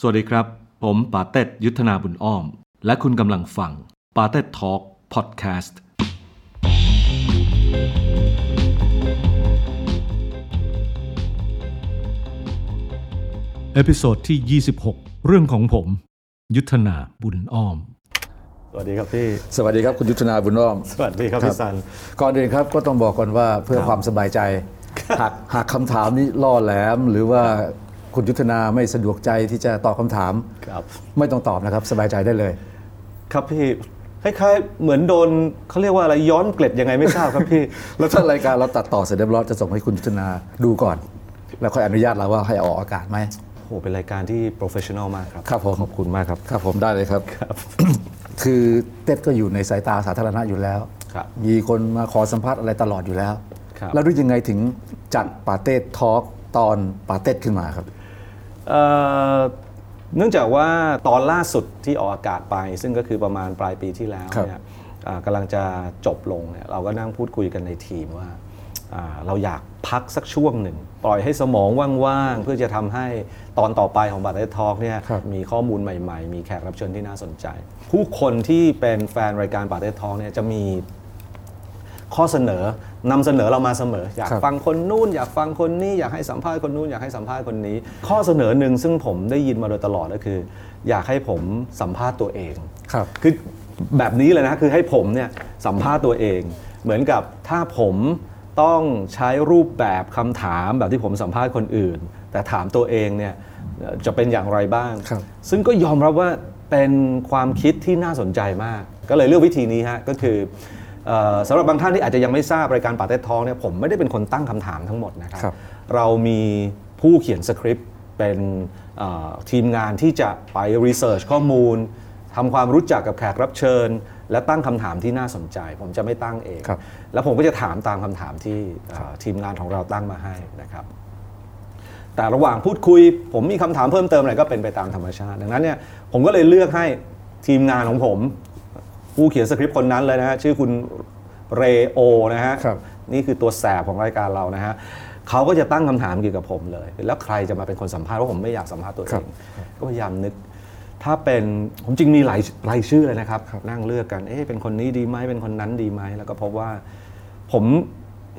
สวัสดีครับ ผมป๋าเต็ดยุทธนาบุญอ้อม และคุณกำลังฟังป๋าเต็ดทอล์กพอดแคสต์ episode ที่ 26 เรื่องของผม ยุทธนาบุญอ้อม สวัสดีครับพี่ สวัสดีครับคุณยุทธนาบุญอ้อม สวัสดีครับพี่ซัน ก่อนอื่นครับก็ต้องบอกก่อนว่าเพื่อความสบายใจ หากหากคำถามนี้ล่อแหลมหรือว่า คุณยุทธนาไม่สะดวกใจที่จะตอบคำถาม ครับ ไม่ต้องตอบนะครับ สบายใจได้เลย ครับพี่คล้ายๆเหมือนโดนเขาเรียกว่าอะไรย้อนเกล็ดยังไงไม่ทราบครับพี่ แล้วถ้ารายการเราตัดต่อเสร็จเรียบร้อยจะส่งให้คุณยุทธนาดูก่อน แล้วค่อยอนุญาตเราว่าให้ออกอากาศไหมโอ้โหเป็นรายการที่ professional มากครับ ครับผมขอบคุณมากครับ ครับผมได้เลยครับ ครับ คือเต้ก็อยู่ในสายตาสาธารณะอยู่แล้ว ครับมีคนมาขอสัมภาษณ์อะไรตลอดอยู่แล้ว ครับ แล้วรู้ยังไงถึงจัดปาเต้ทอล์กตอนปาเต้ขึ้นมาครับ เอ่อเนื่องจากว่าตอนล่าสุดที่ออกอากาศไป ซึ่งก็คือประมาณปลายปีที่แล้วครับเนี่ยอ่ากำลังจะจบลงเนี่ยเราก็นั่งพูดคุยกันในทีมว่าอ่าเราอยากพักสักช่วงหนึ่ง ปล่อยให้สมองว่าง ๆ เพื่อจะทำให้ตอนต่อไปของบัตรทอกเนี่ยครับมีข้อมูลใหม่ ๆ มีแขกรับเชิญที่น่าสนใจ ผู้คนที่เป็นแฟนรายการบัตรทอกเนี่ยจะมี ข้อเสนอนำเสนอเรามาเสมอ อยากครับฟังคนนู่น อยากฟังคนนี้อยากให้สัมภาษณ์คนนู่นอยากให้สัมภาษณ์คนนี้ ข้อเสนอหนึ่งซึ่งผมได้ยินมาโดยตลอดก็คือ อยากให้ผมสัมภาษณ์ตัวเองครับคือแบบนี้เลยนะคือให้ผมเนี่ยสัมภาษณ์ตัวเอง เหมือนกับถ้าผมต้องใช้รูปแบบคำถามแบบที่ผมสัมภาษณ์คนอื่น แต่ถามตัวเองเนี่ยเอ่อจะเป็นอย่างไรบ้างครับซึ่งก็ยอมรับว่าเป็นความคิดที่น่าสนใจมาก ก็เลยเลือกวิธีนี้ฮะก็คือเอ่อ สำหรับบางท่านที่อาจจะยังไม่ทราบรายการปาเต้ท้องเนี่ยผมไม่ได้เป็นคนตั้งคำถามทั้งหมดนะครับครับเรามีผู้เขียนสคริปต์เป็นเอ่อทีมงานที่จะไปรีเสิร์ชข้อมูลทำความรู้จักกับแขกรับเชิญ และตั้งคำถามที่น่าสนใจ ผมจะไม่ตั้งเองครับแล้วผมก็จะถามตามคำถามที่เอ่อทีมงานของเราตั้งมาให้นะครับแต่ระหว่างพูดคุย ผมมีคำถามเพิ่มเติมอะไรก็เป็นไปตามธรรมชาติ ดังนั้นเนี่ยผมก็เลยเลือกให้ทีมงานของผม ผู้เขียนสคริปต์คนนั้นเลยนะฮะชื่อคุณเรโอนะฮะครับนี่คือตัวแสบของรายการเรานะฮะเขาก็จะตั้งคำถามเกี่ยวกับผมเลย แล้วใครจะมาเป็นคนสัมภาษณ์เพราะผมไม่อยากสัมภาษณ์ตัวเอครับงก็พยายามนึก ถ้าเป็นผมจริงมีหลายรายชื่อเลยนะครับ นั่งเลือกกันเอ๊ะเป็นคนนี้ดีไหมเป็นคนนั้นดีไหมแล้วก็พบว่า ผม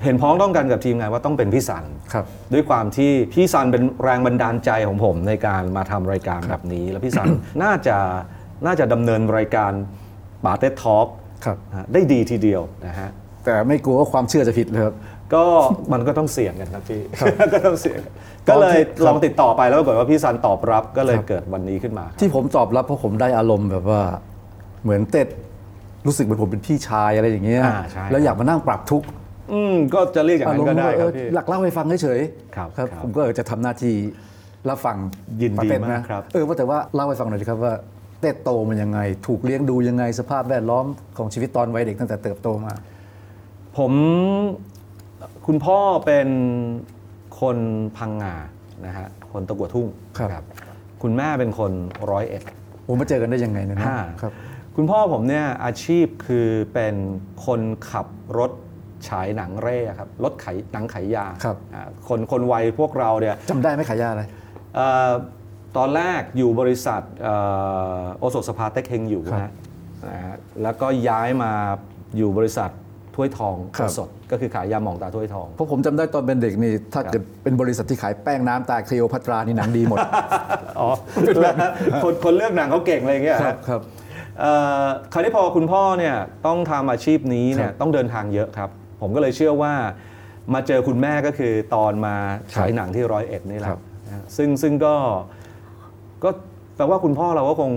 เห็นพ้องต้องกันกับทีมงานว่าต้องเป็นพี่สันครับด้วยความที่พี่ซันเป็นแรงบันดาลใจของผมในการมาทำรายการแบบนี้ แล้วพี่ซันน่าจะน่าจะดำเนินรายการ ปาเต็ดทอล์กครับได้ดีทีเดียวนะฮะแต่ไม่กลัวว่าความเชื่อจะผิดเลยครับ ก็มันก็ต้องเสี่ยงกันครับพี่ก็ต้องเสี่ยงกันก็เลยครับลองติดต่อไปแล้วปรากฏว่าพี่ซันตอบรับก็เลยเกิดวันนี้ขึ้นมา ที่ผมตอบรับเพราะผมได้อารมณ์แบบว่าเหมือนเต้รู้สึกเหมือนผมเป็นพี่ชายอะไรอย่างเงี้ยอ่าใช่แล้วอยากมานั่งปรับทุกข์อืมก็จะเรียกอย่างอานั้รมนก็ณ์ได้ว่าคเอรับอพี่หลักเล่าให้ฟังเฉยๆครับครับครับผมก็เออจะทำหน้าที่รับฟังยินดีประเภทมากนะครับเออว่าแต่ว่าเล่าให้ฟังหน่อยสิครับว่า เต้โตมันยังไง ถูกเลี้ยงดูยังไงสภาพแวดล้อมของชีวิตตอนวัยเด็กตั้งแต่เติบโตมา ผมคุณพ่อเป็นคนพังงานะฮะคนตะกัวทุ่งครับ คุณแม่เป็นคนร้อยเอ็ดโอ้มาเจอกันได้ยังไงเนี่ยนะห้าครับ คุณพ่อผมเนี่ยอาชีพคือเป็นคนขับรถฉายหนังเร่ครับรถไขหนังไขยาครับอ่าคนคนวัยพวกเราเนี่ยจำได้ไหมขายยาอะไรเอ่อ ตอนแรกอยู่บริษัทเอ่อโอโซสภาเต็กเฮงอยู่ครับนะนะฮะแล้วก็ย้ายมาอยู่บริษัทถ้วยทองครับสดก็คือขายยาหมองตาถ้วยทองเพราะผมจำได้ตอนเป็นเด็กนี่ถ้าเกิดเป็นบริษัทที่ขายแป้งน้ำตาคลีโอพัตรานี่หนังดีหมดอ๋อคนคนเลือกหนังเขาเก่งอะไรอย่างเงี้ยคฮะรับครับเอ่อคราวนี้พอคุณพ่อเนี่ยต้องทำอาชีพนี้เนี่คยรับต้องเดินทางเยอะครับ ผมก็เลยเชื่อว่ามาเจอคุณแม่ก็คือตอนมาฉายหนังที่ร้อยเอ็ดนี่แหละครับนะฮะซึ่งซึ่งก็ ก็แปลว่าคุณพ่อเราก็คง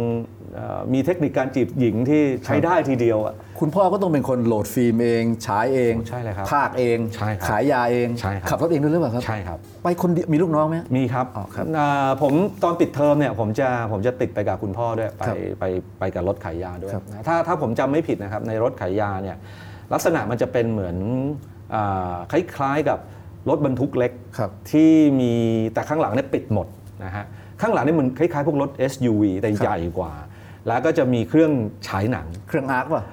เอ่อมีเทคนิคการจีบหญิงที่ใช้ได้ทีเดียวอะ คุณพ่อก็ต้องเป็นคนโหลดฟิล์มเองฉายเองใช่เลยครับภาคเอง ใช่ครับขายยาเอง ใช่ครับขับรถเองด้วยหรือเปล่าครับ ใช่ครับ ไปคนเดียวมีลูกน้องไหม มีครับอ๋อครับอ่าผมตอนปิดเทอมเนี่ยผมจะผมจะติดไปกับคุณพ่อด้วยไปครับไปไปกับรถขายยาด้วยครับ นะถ้าถ้าผมจำไม่ผิดนะครับในรถขายยาเนี่ยลักษณะมันจะเป็นเหมือนอาคล้ายๆกับรถบรรทุกเล็ก ครับ ที่มีแต่ข้างหลังเนี่ยปิดหมดนะฮะ ข้างหลังนี่มันคล้ายๆพวกรถ SUV แต่ใหญ่กว่า แล้วก็จะมีเครื่องฉายหนัง เครื่อง arc ป่ะ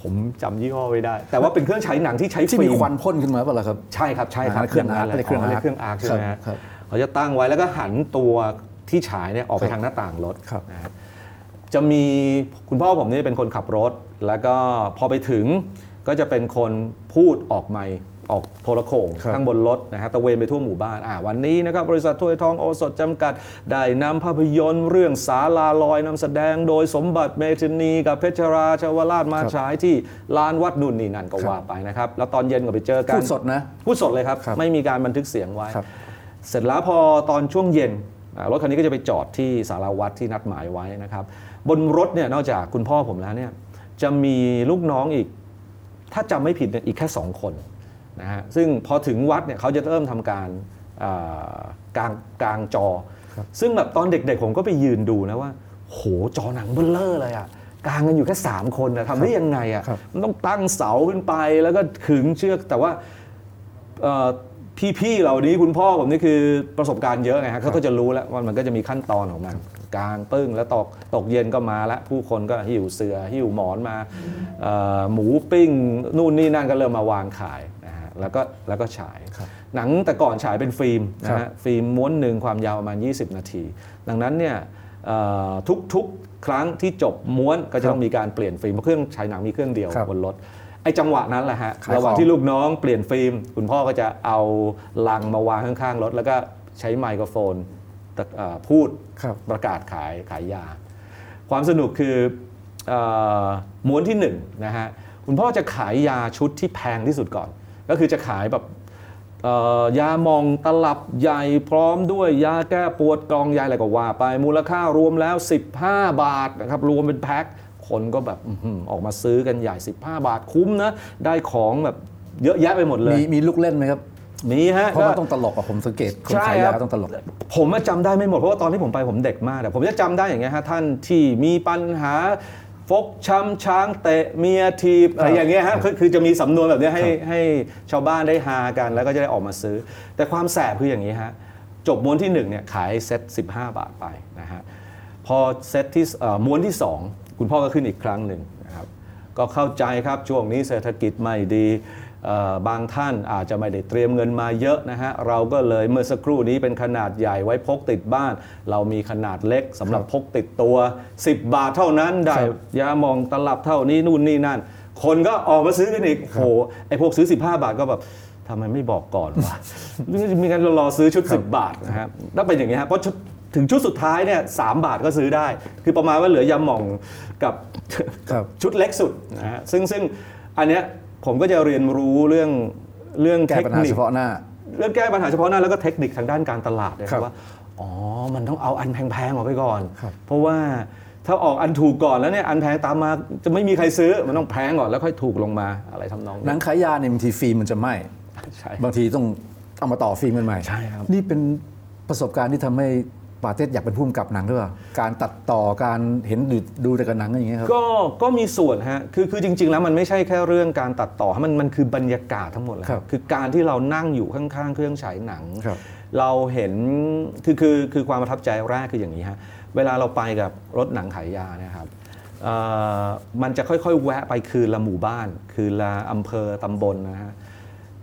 ผมจำยี่ห้อไม่ได้ แต่ว่าเป็นเครื่องฉายหนังที่ใช้ที่ฟิมีล์มควันพ่นขึ้นมาป่ะล่ะครับใช่ครับใช่ครับอ่าเครื่อง arc อย่างนั้นแหละเรียกเครื่อง arc เครื่อง arc ใช่ไหมฮะครับเขาจะตั้งไว้แล้วก็หันตัวที่ฉายเนี่ยออกไปทางหน้าต่างรถครับนะฮะจะมีคุณพ่อผมนี่เป็นคนขับรถ แล้วก็พอไปถึงก็จะเป็นคนพูดออกไมค์ ออกโทรโขงครับข้างบนรถนะฮะตะเวนไปทั่วหมู่บ้านอ่าวันนี้นะครับบริษัทถ้วยทองโอสถจำกัด ได้นำภาพยนตร์เรื่องสาลาลอยนำแสดงโดยสมบัติเมธินีกับเพชรราชวราชมาฉายที่ลานวัดนุ่นนี่นั่นก็ว่าไปนะครับ แล้วตอนเย็นก็ไปเจอกัน พูดสดนะ พูดสดเลยครับ ครับไม่มีการบันทึกเสียงไว้ ครับเสร็จแล้วพอตอนช่วงเย็นอ่ารถคันนี้ก็จะไปจอดที่สาราวัดที่นัดหมายไว้นะครับ บนรถเนี่ยนอกจากคุณพ่อผมแล้วเนี่ยจะมีลูกน้องอีก ถ้าจำไม่ผิดเนี่ยอีกแค่2คน นะฮะซึ่งพอถึงวัดเนี่ยเขาจะเริ่มทำการอ่ากลางกลางจอ ซึ่งแบบตอนเด็กๆ ผมก็ไปยืนดูนะว่า โหจอหนังเบลเลอร์เลยอะกลางกันอยู่แค่ 3 คนนะทำได้ยังไงอะครับมันต้องตั้งเสาขึ้นไปแล้วก็ขึงเชือกแต่ว่าเอ่อพี่ๆเหล่านี้คุณพ่อผมนี่คือประสบการณ์เยอะไงฮะเขาก็จะรู้แล้วว่ามันก็จะมีขั้นตอนของมันกลางปึ้งแล้วตกตกเย็นก็มาแล้วผู้คนก็หิวเสือหิวหมอนมาเอ่อหมูปิ้งนู่นนี่นั่นก็เริ่มมาวางขายนะฮะ แล้วก็แล้วก็ฉาย หนังแต่ก่อนฉายเป็นฟิล์มนะครัฮะบฟิล์มม้วนหนึ่งความยาวประมาณ 20 นาที ดังนั้นเนี่ยเอ่อทุกๆครั้งที่จบม้วนก็จะต้องมีการเปลี่ยนฟิล์มเพราะเครื่องฉายหนังมีเครื่องเดียวครับบนรถไอ้จังหวะนั้นแหละฮะขายของระหว่างที่ลูกน้องเปลี่ยนฟิล์ม คุณพ่อก็จะเอาลังมาวางข้างๆรถ แล้วก็ใช้ไมโครโฟนตะเอ่อพูดครับประกาศขายขายยา ความสนุกคือเออม้วนที่หนึ่งนะฮะคุณพ่อจะขายยาชุดที่แพงที่สุดก่อน ก็คือจะขายแบบเอ่อยามองตลับใหญ่พร้อมด้วยยาแก้ปวดกรองยาอะไรก็ว่าไปมูลค่ารวมแล้ว 15 บาทนะครับรวมเป็นแพ็คคนก็แบบอื้อหือออกมาซื้อกันใหญ่ 15 บาทคุ้มนะได้ของแบบเยอะแยะไปหมดเลย มีมีลูกเล่นไหมครับมีฮะเพราะมันก็ต้องตลกอะผมสังเกตคนใช่ขายครัยาบต้องตลก ผมอะจำได้ไม่หมดเพราะว่าตอนที่ผมไปผมเด็กมากแต่ผมจะจำได้อย่างเงี้ยฮะท่านที่มีปัญหา ฟกช้ำช้างเตะเมียทีบอะไรอย่างเงี้ยฮะคือคือจะมีสำนวนแบบเนี้ยให้ให้ชาวบ้านได้ฮากันแล้วก็จะได้ออกมาซื้อ แต่ความแสบคืออย่างนี้ฮะจบม้วนที่1เนี่ยขายเซ็ต15 บาทไปนะฮะพอเซ็ตที่เอ่อม้วนที่ 2 คุณพ่อก็ขึ้นอีกครั้งหนึ่งนะครับก็เข้าใจครับช่วงนี้เศรษฐกิจไม่ดีเอ่อ บางท่านอาจจะไม่ได้เตรียมเงินมาเยอะนะฮะเราก็เลยเมื่อสักครู่นี้เป็นขนาดใหญ่ไว้พกติดบ้าน เรามีขนาดเล็กสำหรับพกติดตัว 10 บาทเท่านั้นได้ครับยามองตลับเท่านี้นู่นนี่นั่น คนก็ออกมาซื้อกันอีกโหไอพวกซื้อ 15 บาทก็แบบทำไมไม่บอกก่อนวะมีการรอซื้อชุด 10 บาทนะครับแล้วเป็นอย่างนี้ยฮะเพราะชุดถึงชุดสุดท้ายเนี่ยสามบาทก็ซื้อได้ คือประมาณว่าเหลือยาหม่องกับครับชุดเล็กสุดนะฮะซึ่งซึ่งอันเนี้ย ผมก็จะเรียนรู้เรื่องเรื่องแก้เทคปัญหานิคเฉพาะหน้า เรื่องแก้ปัญหาเฉพาะหน้าแล้วก็เทคนิคทางด้านการตลาดเนยครับว่าอ๋อมันต้องเอาอันแพงๆออกไปก่อน ครับเพราะว่าถ้าออกอันถูกก่อนแล้วเนี่ยอันแพงตามมาจะไม่มีใครซื้อมันต้องแพงก่อนแล้วค่อยถูกลงมาอะไรทำนองหนังขายยาเนี่ยบางทีฟิล์มมันจะไหม้ใช่ บางทีต้องเอามาต่อฟิล์มกันใหม่ใช่ครับ นี่เป็นประสบการณ์ที่ทำให้ ปาเต้อยากเป็นผู้กำกับหนังหรือเปล่าการตัดต่อการเห็นดูดูแต่กับหนังอย่างเงี้ยครับก็ก็มีส่วนฮะคือคือจริง ๆ แล้วมันไม่ใช่แค่เรื่องการตัดต่อมันมันคือบรรยากาศทั้งหมดเลยครับคือการที่เรานั่งอยู่ข้างๆ เครื่องฉายหนังครับเราเห็นคือคือคือความประทับใจแรกคืออย่างนี้ฮะเวลาเราไปกับรถหนังขายยาเนะครับเอ่อมันจะค่อยๆ แวะไปคืนละหมู่บ้าน คืนละอำเภอตำบลนะฮะ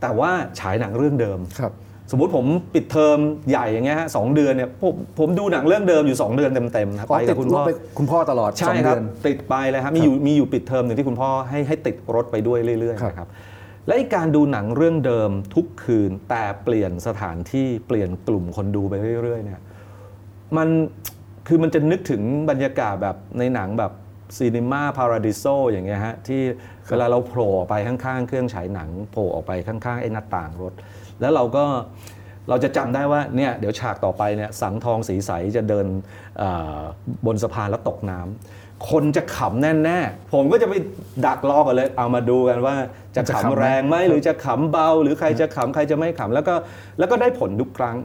แต่ว่าฉายหนังเรื่องเดิมครับ สมมุติผมปิดเทอมใหญ่อย่างเงี้ยฮะสองเดือนเนี่ยผมผมดูหนังเรื่องเดิมอยู่ 2 เดือนเต็มๆนะอ๋อไปติกัดบคุณรถพ่อไปคุณพ่อตลอดใช่สองครัเดืบอน ติดไปเลยครับมีอยู่มีอยู่ปิดเทอมหนึ่งที่คุณพ่อให้ให้ติดรถไปด้วยเรื่อยครับ ๆนะครับและไอ้การดูหนังเรื่องเดิมทุกคืนแต่เปลี่ยนสถานที่เปลี่ยนกลุ่มคนดูไปเรื่อยๆเนี่ยมันคือมันจะนึกถึงบรรยากาศแบบในหนังแบบซีนีมาพาราดิโซอย่างเงี้ยฮะที่เวลาเราโผล่ออกไปข้างๆ เครื่องฉายหนังโผล่ออกไปข้างๆไอ้หน้าต่างรถ แล้วเราก็เราจะจำได้ว่าเนี่ยเดี๋ยวฉากต่อไปเนี่ยสังทองสีใสจะเดินเอ่อบนสะพานแล้วตกน้ำคนจะขำแน่ๆ ผมก็จะไปดักรอกันเลย เอามาดูกันว่าจะจะขำขำไหมแรงไหมหรือจะขำเบา หรือใครจะขำใครจะไม่ขำแล้วก็แล้วก็ได้ผลทุกครั้ง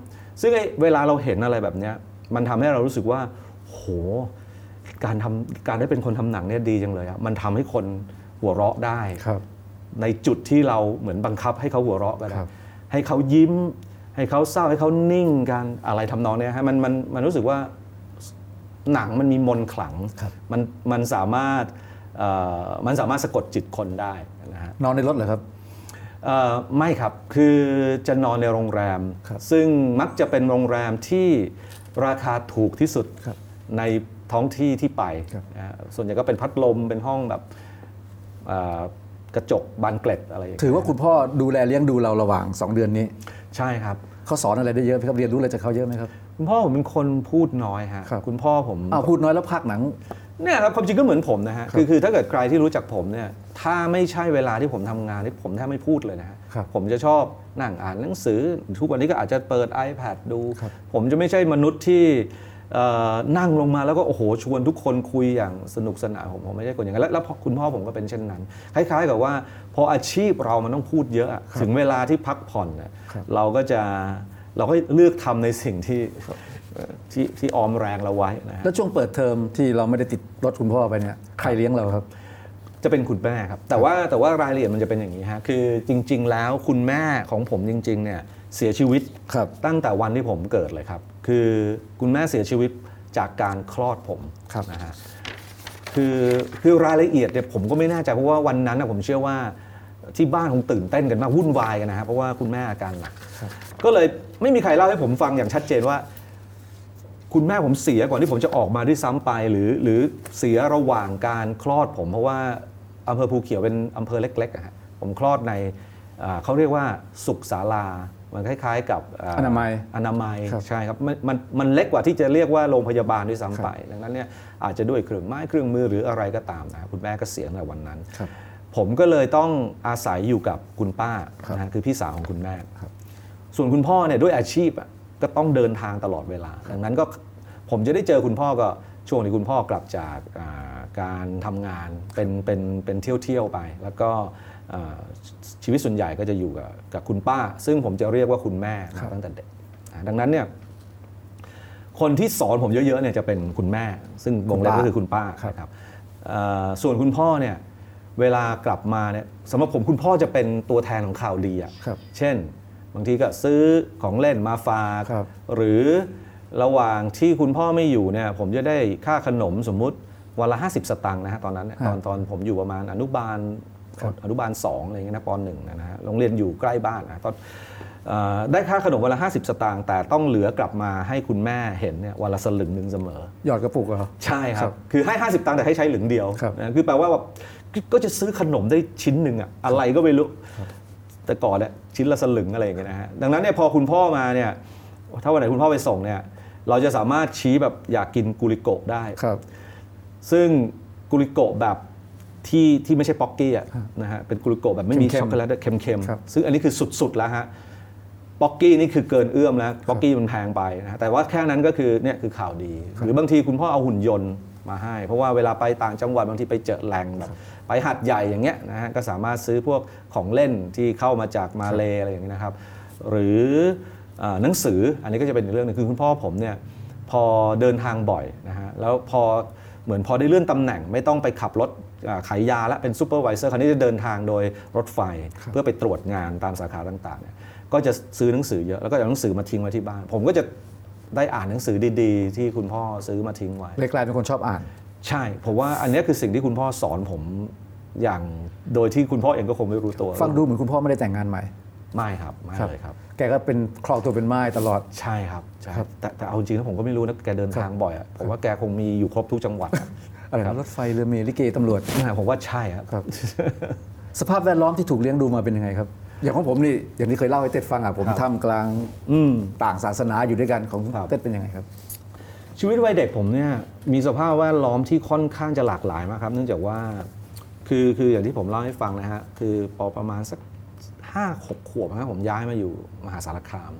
ซึ่งไอ้เวลาเราเห็นอะไรแบบเนี้ยมันทำให้เรารู้สึกว่าโหการทำการได้เป็นคนทำหนังเนี่ยดีจังเลยอะมันทำให้คนหัวเราะได้ครับในจุดที่เราเหมือนบังคับให้เขาหัวเราะก็ได้ครับ ให้เขายิ้ม ให้เขาเศร้าให้เขานิ่งกันอะไรทำนองเนี้ยฮะมันมันมันรู้สึกว่าหนังมันมีมนต์ขลังครับมันมันสามารถเอ่อมันสามารถสะกดจิตคนได้นะฮะนอนในรถเหรอครับเอ่อไม่ครับคือจะนอนในโรงแรมครับซึ่งมักจะเป็นโรงแรมที่ราคาถูกที่สุดครับในท้องที่ที่ไปครับนะฮะส่วนใหญ่ก็เป็นพัดลมเป็นห้องแบบอ่า กระจกบานเกล็ดอะไรอย่างเงี้ยถือว่าคุณพ่อดูแลเลี้ยงดูเราระหว่าง 2 เดือนนี้ใช่ครับ เขาสอนอะไรได้เยอะไหมครับเรียนรู้อะไรจากเขาเยอะไหมครับ คุณพ่อผมเป็นคนพูดน้อยฮะครับคุณพ่อผม อ้าวพูดน้อยแล้วภาคหนัง เนี่ยครับความจริงก็เหมือนผมนะฮะครับคือคือถ้าเกิดใครที่รู้จักผมเนี่ยถ้าไม่ใช่เวลาที่ผมทำงานที่ผมแทบไม่พูดเลยนะฮะครับผมจะชอบนั่งอ่านหนังสือ ทุกวันนี้ก็อาจจะเปิด iPad ดูครับผมจะไม่ใช่มนุษย์ที่เอ่อ นั่งลงมาแล้วก็โอ้โหชวนทุกคนคุยอย่างสนุกสนานผมผมไม่ใช่คนอย่างนั้นแล้วแล้วคุณพ่อผมก็เป็นเช่นนั้น คล้ายๆกับว่าพออาชีพเรามันต้องพูดเยอะอะถึงเวลาที่พักผ่อนเนี่ยครับเราก็จะเราก็เลือกทำในสิ่งที่เอ่อที่ที่ออมแรงเราไว้นะฮะแล้วช่วงเปิดเทอมที่เราไม่ได้ติดรถคุณพ่อไปเนี่ยใครเลี้ยงเราครับ จะเป็นคุณแม่ครับ แต่ว่าแต่ว่ารายละเอียดมันจะเป็นอย่างนี้ฮะคือจริง ๆ แล้วคุณแม่ของผมจริง ๆ เนี่ยเสียชีวิตครับตั้งแต่วันที่ผมเกิดเลยครับ คือคุณแม่เสียชีวิตจากการคลอดผมครับนะฮะคือคือรายละเอียดเนี่ยผมก็ไม่แน่ใจเพราะว่าวันนั้นนะผมเชื่อว่าที่บ้านคงตื่นเต้นกันมากวุ่นวายกันนะฮะเพราะว่าคุณแม่อาการหนักก็เลยไม่มีใครเล่าให้ผมฟังอย่างชัดเจนว่า คุณแม่ผมเสียก่อนที่ผมจะออกมาด้วยซ้ำไป หรือหรือเสียระหว่างการคลอดผม เพราะว่าอำเภอภูเขียวเป็นอำเภอเล็กๆอะฮะผมคลอดในอ่าเขาเรียกว่าสุขศาลา มันคล้ายๆ กับอนามัยอนามัยครับใช่ครับมันมันมันเล็กกว่าที่จะเรียกว่าโรงพยาบาลด้วยซ้ำไป ดังนั้นเนี่ยอาจจะด้วยเครื่องไม้เครื่องมือหรืออะไรก็ตามนะครับคุณแม่ก็เสียในวันนั้นครับผมก็เลยต้องอาศัยอยู่กับคุณป้าครับนะฮะคือพี่สาวของคุณแม่ครับส่วนคุณพ่อเนี่ยด้วยอาชีพอะก็ต้องเดินทางตลอดเวลา ดังนั้นก็ผมจะได้เจอคุณพ่อก็ช่วงที่คุณพ่อ กลับจากอ่าการทำงานเป็นเป็นเป็นเที่ยวเที่ยวๆไป แล้วก็อ่า ชีวิตส่วนใหญ่ก็จะอยู่กับกับคุณป้า ซึ่งผมจะเรียกว่าคุณแม่มาตั้งแต่เด็กอ่าดังนั้นเนี่ยคนที่สอนผมเยอะๆเนี่ยจะเป็นคุณแม่ ซึ่งวงเล็บก็คือคุณป้าครับ นะครับเอ่อส่วนคุณพ่อเนี่ยเวลากลับมาเนี่ยสำหรับผมคุณพ่อจะเป็นตัวแทนของข่าวดีอะ ครับ เช่น บางทีก็ซื้อของเล่นมาฝากครับหรือระหว่างที่คุณพ่อไม่อยู่เนี่ยผมจะได้ค่าขนมสมมุติวันละ 50 สตางค์นะฮะตอนนั้นเนี่ยครัตบอนตอนผมอยู่ประมาณอนุบาล ครับอนุบาลสองอะไรเงี้ยนะปหนึ่งนะฮะโรงเรียนอยู่ใกล้บ้านนะตอนเอ่อได้ค่าขนมวันละ 50 สตางค์แต่ต้องเหลือกลับมาให้คุณแม่เห็นเนี่ยวันละสลึงหนึ่งเสมอ หยอดกระปุกเหรอ ใช่คครัรับบคือให้ 50 ตังค์แต่ให้ใช้หลึงเดียวครับนะคือแปลว่าแบบก็จะซื้อขนมได้ชิ้นหนึ่งอะอะไรก็ไม่รู้ แต่ก่อนเนี่ยชิ้นละสลึงอะไรอย่างเงี้ยนะฮะดังนั้นเนี่ยพอคุณพ่อมาเนี่ยถ้าวันไหนคุณพ่อไปส่งเนี่ยเราจะสามารถชี้แบบอยากกินกุลิโกะได้ครับ ซึ่งกุลิโกะแบบ ที่ที่ไม่ใช่ป๊อกกี้อะนะฮะเป็นกุลิโกะแบบไม่มีเค็มๆช็อกโกแลตด้วยเค็มครับๆซึ่งอันนี้คือสุดๆแล้วฮะป๊อกกี้นี่คือเกินเอื้อมแล้วป๊อกกี้มันแพงไปนะฮะแต่ว่าแค่นั้นก็คือเนี่ยคือข่าวดี หรือบางทีคุณพ่อเอาหุ่นยนต์มาให้ เพราะว่าเวลาไปต่างจังหวัดบางทีไปเจอแหล่งแบบไปหาดใหญ่อย่างเงี้ยนะฮะก็สามารถซื้อพวกของเล่นที่เข้ามาจากมาเลอะไรอย่างเงี้ยนะครับหรือเอ่อหนังสืออันนี้ก็จะเป็นอีกเรื่องหนึ่งคือคุณพ่อผมเนี่ยพอเดินทางบ่อยนะฮะแล้วพอเหมือนพอได้เลื่อนตำแหน่งไม่ต้องไปขับรถอ่า ขายยาแล้วเป็น supervisor คราวนี้จะเดินทางโดยรถไฟเพื่อไปตรวจงานตามสาขาต่างๆเนี่ยก็จะซื้อหนังสือเยอะแล้วก็จะเอาหนังสือมาทิ้งไว้ที่บ้าน ผมก็จะได้อ่านหนังสือดีๆ ที่คุณพ่อซื้อมาทิ้งไว้เลยกลายเป็นคนชอบอ่าน ใช่ผมว่าอันเนี้ยคือสิ่งที่คุณพ่อสอนผมอย่างโดยที่คุณพ่อเองก็คงไม่รู้ตัว ฟังดูเหมือนคุณพ่อไม่ได้แต่งงานใหม่ไม่ครับไม่เลยครับ แกก็เป็นครองตัวเป็นไม้ตลอดใช่ครับใช่ครับแต่แต่เอาจริงๆแล้วผมก็ไม่รู้นะแกเดินทางบ่อยอะผมว่าแกคงมีอยู่ครบทุกจังหวัด อะอะไรนะรถไฟเรือเมล์ลิเกตำรวจนะผมว่าใช่ครับครับ สภาพแวดล้อมที่ถูกเลี้ยงดูมาเป็นยังไงครับ อย่างของผมนี่อย่างที่เคยเล่าให้เต้ฟังอะผมครับท่ามกลางอืมต่างศาสนาอยู่ด้วยกันของครับเต้เป็นยังไงครับ ชีวิตวัยเด็กผมเนี่ยมีสภาพแวดล้อมที่ค่อนข้างจะหลากหลายมากครับ เนื่องจากว่าคือคืออย่างที่ผมเล่าให้ฟังนะฮะคือพอประมาณสักห้าหกขวบนะผมย้ายมาอยู่มหาสารคาม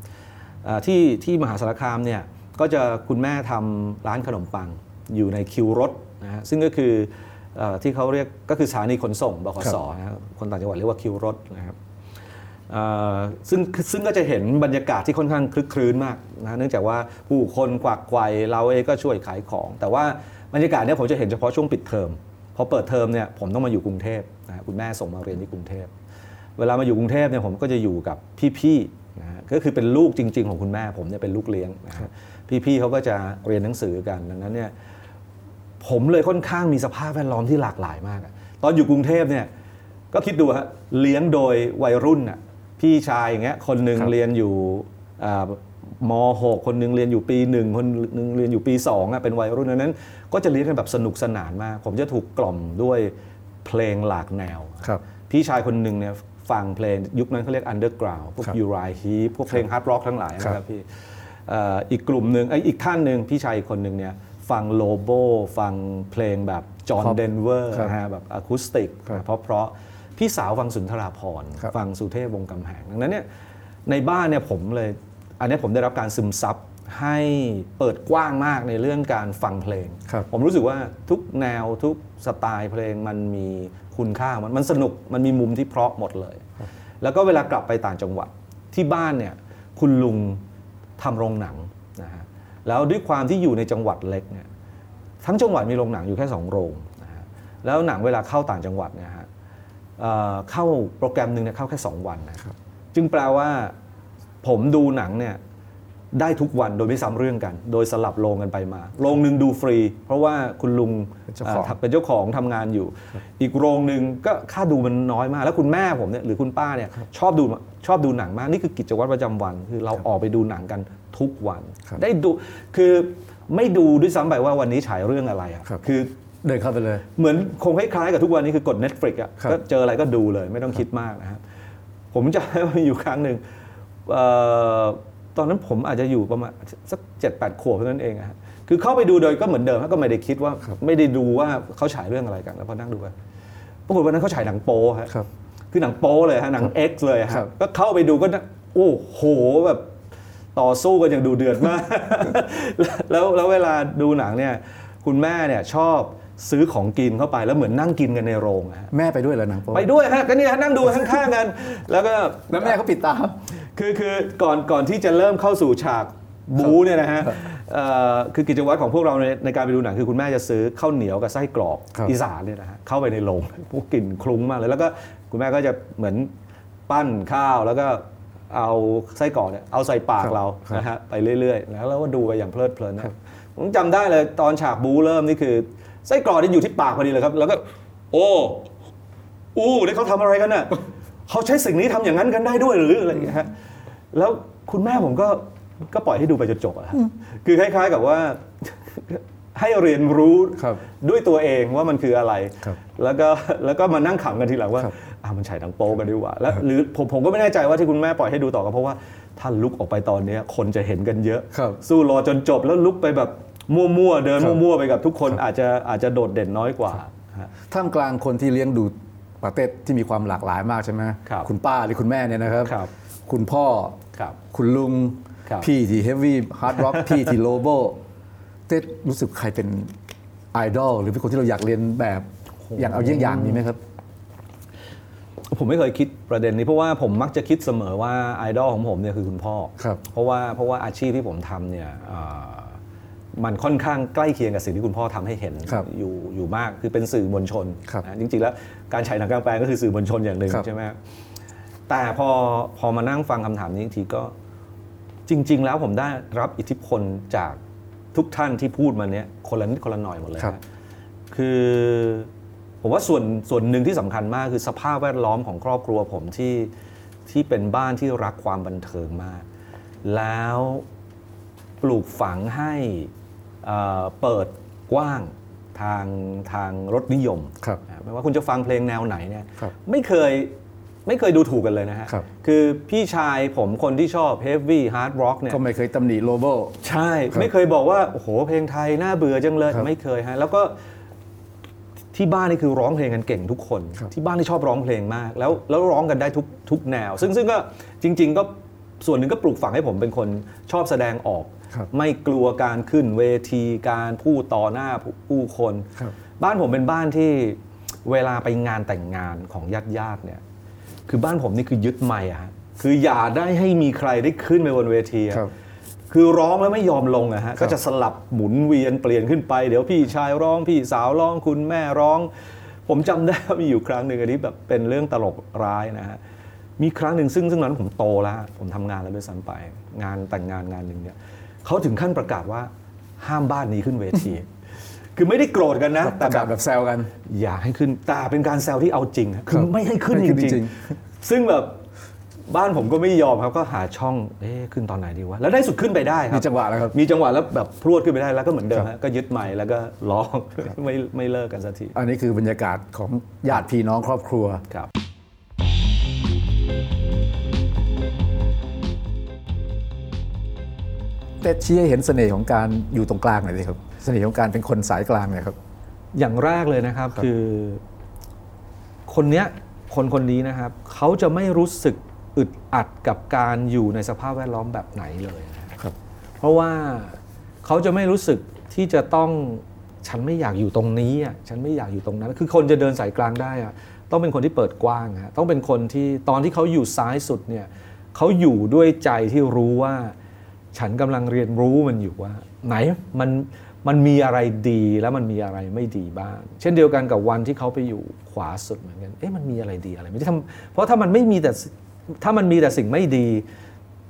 เอ่อที่ที่มหาสารคามเนี่ยก็จะคุณแม่ทำร้านขนมปังอยู่ในคิวรถ นะฮะซึ่งก็คือเออที่เขาเรียกก็คือสถานีขนส่งบขสนะฮะคนต่างจังหวัดเรียกว่าคิวรถนะครับเอ่อซึ่งซึ่งก็จะเห็นบรรยากาศที่ค่อนข้างคลึกครื้นมากนะเนื่องจากว่าผู้คนกวักไกวเราเองก็ช่วยขายของ แต่ว่าบรรยากาศเนี้ผมจะเห็นเฉพาะช่วงปิดเทอมพอเปิดเทอมเนี่ยผมต้องมาอยู่กรุงเทพนะฮะคุณแม่ส่งมาเรียนที่กรุงเทพ เวลามาอยู่กรุงเทพเนี่ยผมก็จะอยู่กับพี่ๆนะฮะก็คือเป็นลูกจริง ๆ ของคุณแม่ผมเนี่ยเป็นลูกเลี้ยงนะฮะพี่ๆเขาก็จะเรียนหนังสือกันดังนั้นเนี่ย ผมเลยค่อนข้างมีสภาพแวดล้อมที่หลากหลายมากอะตอนอยู่กรุงเทพเนี่ยก็คิดดูฮะเลี้ยงโดยวัยรุ่นน่ะพี่ชายอย่างเงี้ยคนหนึ่งครับเรียนอยู่อ่า ม.6 คนหนึ่งเรียนอยู่ปีหนึ่งคนหนึ่งเรียนอยู่ปี2อะเป็นวัยรุ่นดังนั้น ก็จะเรียนกันแบบสนุกสนานมาก ผมจะถูกกล่อมด้วยเพลงหลากแนวครับพี่ชายคนหนึ่งเนี่ยฟังเพลงยุคนั้นเขาเรียก underground พวกครับ Uriah Heep พวกเพลง hard rock ทั้งหลายนะคครัรับบพี่เอ่ออีกกลุ่มหนึ่งเอ้ยอีกท่านหนึ่งพี่ชายอีกคนหนึ่งเนี่ย ฟัง Lobo ฟังเพลงแบบจอห์นครับ Denver ครับนะฮะแบบอะคูสติกครับเพราะเพราะๆพี่สาวฟังสุนทราภรณ์ครับ ฟังสุเทพวงศ์กำแหงดังนั้นเนี่ยในบ้านเนี่ยผมเลย อันนี้ผมได้รับการซึมซับให้เปิดกว้างมากในเรื่องการฟังเพลง ครับ ผมรู้สึกว่าทุกแนวทุกสไตล์เพลงมันมีคุณค่ามันมันสนุกมันมีมุมที่เพราะหมดเลย แล้วก็เวลากลับไปต่างจังหวัดที่บ้านเนี่ยคุณลุงทำโรงหนังนะฮะ แล้วด้วยความที่อยู่ในจังหวัดเล็กเนี่ยทั้งจังหวัดมีโรงหนังอยู่แค่สองโรงนะฮะแล้วหนังเวลาเข้าต่างจังหวัดเนี่ยฮะเอ่อเข้าโปรแกรมหนึ่งเนี่ยเข้าแค่ 2 วันนะครับจึงแปลว่าผมดูหนังเนี่ยได้ทุกวันโดยไม่ซ้ำเรื่องกัน โดยสลับโรงกันไปมา โรงหนึ่งดูฟรี เพราะว่าคุณลุงเป็นเจ้าของ อ่เป็นเจ้าของทำงานอยู่ อีกโรงหนึ่งก็ค่าดูมันน้อยมาก แล้วคุณแม่ผมเนี่ยหรือคุณป้าเนี่ยชอบดูชอบดูหนังมาก นี่คือกิจวัตรประจำวัน คือเราออกไปดูหนังกัน ทุกวัน ครับได้ดูคือไม่ดูด้วยซ้ำไปว่าวันนี้ฉายเรื่องอะไรอะครับ คือเดินเข้าไปเลย เหมือนคงคล้ายๆกับทุกวันนี้คือกด Netflix อะครับ ก็เจออะไรก็ดูเลยไม่ต้องคิดมากนะครับผมจะให้มันอยู่ครั้งหนึ่งเอ่อตอนนั้นผมอาจจะอยู่ประมาณสักเจ็ดแปดขวบเท่านั้นเองอะฮะคือเข้าไปดูโดยก็เหมือนเดิมฮะก็ไม่ได้คิดว่าไม่ได้ดูว่าเขาฉายเรื่องอะไรกันแล้วพอนั่งดูกันปรากฏวันนั้นเขาฉายหนังโป๊ฮะ ครับ คือหนังโป๊เลยฮะหนัง X เลยครัฮะบก็เข้าไปดูก็นะโอ้โหแบบ ต่อสู้กันอย่างดูเดือดมาก แล้วแล้วเวลาดูหนังเนี่ยคุณแม่เนี่ยชอบซื้อของกินเข้าไปแล้วเหมือนนั่งกินกันในโรงอะฮะแม่ไปด้วยเหรอหนังโป๊ไปด้วยฮะก็เนี่ยฮะนั่งดูข้างๆกัน แล้วก็แล้วแม่เขาปิดตามคือคือก่อนก่อนที่จะเริ่มเข้าสู่ฉากบูเนี่ยนะฮะเอ่อคือกิจวัตรของพวกเราในในการไปดูหนังคือคุณแม่จะซื้อข้าวเหนียวกับไส้กรอกครับอีสานเนี่ยนะฮะเข้าไปในโรงพวกกลิ่นคลุ้งมากเลยแล้วก็คุณแม่ก็จะเหมือนปั้นข้าวแล้วก็ เอาไส้กรอกเนี่ยเอาใส่ปากเรานะฮะไปเรื่อยๆแล้วเราก็ดูไปอย่างเพลิดเพลินนะผมจำได้เลยตอนฉากบูเริ่มนี่คือไส้กรอกนี่อยู่ที่ปากพอดีเลยครับแล้วก็โอ้อู้นี่เขาทำอะไรกันน่ะเขาใช้สิ่งนี้ทำอย่างนั้นกันได้ด้วยหรืออะไรอย่างเงี้ยฮะแล้วคุณแม่ผมก็ก็ปล่อยให้ดูไปจนจบอะฮะคือคล้าย ๆกับว่าให้เรียนรู้ครับด้วยตัวเองว่ามันคืออะไรครับแล้วก็แล้วก็มานั่งขำกันทีหลังว่าครับ อ่ามันฉายหนังโป๊กันดีกว่าแล้วหรือผมผมก็ไม่แน่ใจว่าที่คุณแม่ปล่อยให้ดูต่อก็เพราะว่าถ้าลุกออกไปตอนเนี้ยคนจะเห็นกันเยอะครับสู้รอจนจบแล้วลุกไปแบบมั่วๆเดินครับมั่วๆไปกับทุกคนอาจจะอาจจะโดดเด่นน้อยกว่าฮะท่ามกลางคนที่เลี้ยงดูปาเต้ที่มีความหลากหลายมากใช่ไหมครับคุณป้าหรือคุณแม่เนี่ยนะครับครับคุณพ่อครับคุณลุงครับพี่ที่ heavy hard rock พี่ที่ Lobo เต้รู้สึกใครเป็นไอดอลหรือเป็นคนที่เราอยากเลียนแบบอย่างเอาเยี่ยงอย่างนี้ไหมครับ ผมไม่เคยคิดประเด็นนี้เพราะว่าผมมักจะคิดเสมอว่าไอดอลของผมเนี่ยคือคุณพ่อ ครับ เพราะว่าเพราะว่าอาชีพที่ผมทำเนี่ยเอ่อมันค่อนข้างใกล้เคียงกับสิ่งที่คุณพ่อทำให้เห็นครับอยู่อยู่มากคือเป็นสื่อมวลชนครับนะจริงๆแล้วการฉายหนังกลางแปลงก็คือสื่อมวลชนอย่างหนึ่งครับ ใช่ไหมแต่พอพอมานั่งฟังคำถามนี้อีกทีก็จริง ๆ แล้วผมได้รับอิทธิพลจากทุกท่านที่พูดมาเนี้ยคนละนิดคนละหน่อยหมดเลยครับนะคือ ผมว่าส่วนส่วนหนึ่งที่สำคัญมากคือสภาพแวดล้อมของครอบครัวผมที่ที่เป็นบ้านที่รักความบันเทิงมาก แล้วปลูกฝังให้เอ่อเปิดกว้างทางทางรสนิยมครับนะไม่ว่าคุณจะฟังเพลงแนวไหนเนี่ยครับไม่เคยไม่เคยดูถูกกันเลยนะฮะครับคือพี่ชายผมคนที่ชอบ heavy hard rock เนี่ยก็ไม่เคยตำหนิ Lobo ใช่ครับไม่เคยบอกว่า โอ้โห เพลงไทยน่าเบื่อจังเลยครับไม่เคยฮะ แล้วก็ ที่บ้านนี่คือร้องเพลงกันเก่งทุกคนครับที่บ้านที่ชอบร้องเพลงมาก แล้วแล้วร้องกันได้ทุกทุกแนว ซึ่งซึ่งก็จริง ๆ ก็ส่วนหนึ่งก็ปลูกฝังให้ผมเป็นคนชอบแสดงออกครับไม่กลัวการขึ้นเวทีการพูดต่อหน้าผู้ผู้คนครับบ้านผมเป็นบ้านที่เวลาไปงานแต่งงานของญาติญาติๆเนี่ยคือบ้านผมนี่คือยึดไม่อะฮะคืออย่าได้ให้มีใครได้ขึ้นไปบนเวทีอะ ครับคือร้องแล้วไม่ยอมลงอะฮะก็จะสลับหมุนเวียนเปลี่ยนขึ้นไป เดี๋ยวพี่ชายร้องพี่สาวร้องคุณแม่ร้อง ผมจำได้ว่ามีอยู่ครั้งหนึ่งอันนี้แบบเป็นเรื่องตลกร้ายนะฮะมีครั้งหนึ่งซึ่งซึ่งตอนนั้นผมโตแล้ว ผมทำงานแล้วด้วยซ้ำไป งานแต่งงานงานหนึ่งเนี่ยเขาถึงขั้นประกาศว่าห้ามบ้านนี้ขึ้นเวที คือไม่ได้โกรธกันนะ แต่แต่แบแบบบแบบแซวกัน อยากให้ขึ้นแต่เป็นการแซวที่เอาจริงอะคือครับไม่ให้ขึ้นไม่จขึ้นริจริงงๆ ซึ่งแบบ บ้านผมก็ไม่ยอมครับก็หาช่องเอ๊ะขึ้นตอนไหนดีวะแล้วได้สุดขึ้นไปได้ครับมีจังหวะแล้วครับมีจังหวะแล้วแบบพรวดขึ้นไปได้แล้วก็เหมือนเดิมครับฮะก็ยึดใหม่แล้วก็ร้องไม่ไม่เลิกกันสักทีอันนี้คือบรรยากาศของญาติพี่น้องครอบครัวครับแต่ชี้ให้เห็นเสน่ห์ของการอยู่ตรงกลางหน่อยสิครับ เสน่ห์ของการเป็นคนสายกลางเนี่ยครับ อย่างแรกเลยนะครับคือ คนเนี้ยคนคนนี้นะครับ เขาจะไม่รู้สึก อึดอัดกับการอยู่ในสภาพแวดล้อมแบบไหนเลยนะครับ เพราะว่าเขาจะไม่รู้สึกที่จะต้องฉันไม่อยากอยู่ตรงนี้อะฉันไม่อยากอยู่ตรงนั้น คือคนจะเดินสายกลางได้อะต้องเป็นคนที่เปิดกว้างฮะต้องเป็นคนที่ตอนที่เขาอยู่ซ้ายสุดเนี่ยเขาอยู่ด้วยใจที่รู้ว่า ฉันกำลังเรียนรู้มันอยู่ว่า ไหนมันมันมีอะไรดีแล้วมันมีอะไรไม่ดีบ้าง เช่นเดียวกันกับวันที่เขาไปอยู่ขวาสุดเหมือนกัน เอ๊ะมันมีอะไรดีอะไรไม่ดีทำเพราะถ้ามันไม่มีแต่ ถ้ามันมีแต่สิ่งไม่ดี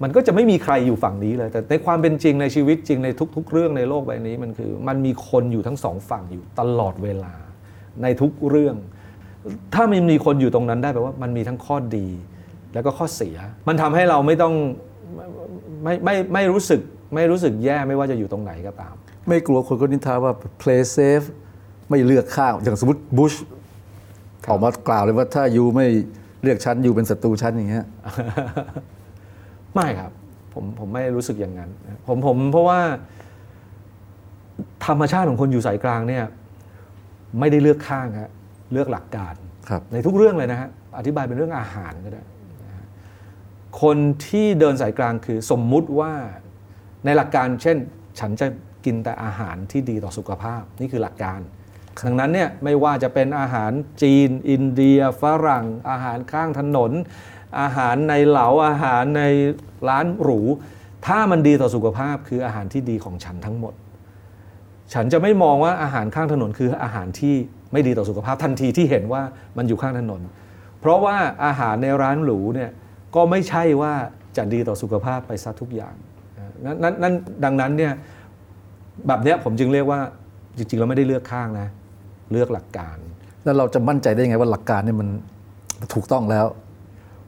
มันก็จะไม่มีใครอยู่ฝั่งนี้เลย แต่ในความเป็นจริงในชีวิตจริงในทุก ๆ เรื่องในโลกใบนี้มันคือ มันมีคนอยู่ทั้งสองฝั่งอยู่ตลอดเวลา ในทุกเรื่อง ถ้ามันมีคนอยู่ตรงนั้นได้แปลว่ามันมีทั้งข้อดี แล้วก็ข้อเสีย มันทำให้เราไม่ต้องไม่ไม่ไม่ไม่รู้สึกไม่รู้สึกแย่ไม่ว่าจะอยู่ตรงไหนก็ตาม ไม่กลัวคนก็นินทาว่า play safe ไม่เลือกข้างอย่างสมมติบุชออกมากล่าวเลยว่าถ้ายูไม่ เลือกชั้นยูเป็นศัตรูชั้นอย่างเงี้ยไม่ครับ ผมผมไม่รู้สึกอย่างนั้นนะผมผมเพราะว่า ธรรมชาติของคนอยู่สายกลางเนี่ย ไม่ได้เลือกข้างครับเลือกหลักการครับในทุกเรื่องเลยนะฮะอธิบายเป็นเรื่องอาหารก็ได้นะฮะคนที่เดินสายกลางคือสมมุติว่าในหลักการเช่น ฉันจะกินแต่อาหารที่ดีต่อสุขภาพ นี่คือหลักการ ดังนั้นเนี่ยไม่ว่าจะเป็นอาหารจีน อินเดียฝรั่ง อาหารข้างถนน อาหารในเหลาอาหารในร้านหรู ถ้ามันดีต่อสุขภาพคืออาหารที่ดีของฉันทั้งหมด ฉันจะไม่มองว่าอาหารข้างถนนคืออาหารที่ไม่ดีต่อสุขภาพทันทีที่เห็นว่ามันอยู่ข้างถนน เพราะว่าอาหารในร้านหรูเนี่ยก็ไม่ใช่ว่าจะดีต่อสุขภาพไปซะทุกอย่างนั้นนั้นดังนั้นเนี่ยแบบเนี้ยผมจึงเรียกว่าจริงๆเราไม่ได้เลือกข้างนะ เลือกหลักการ แล้วเราจะมั่นใจได้ยังไงว่าหลักการนี่มันถูกต้องแล้ว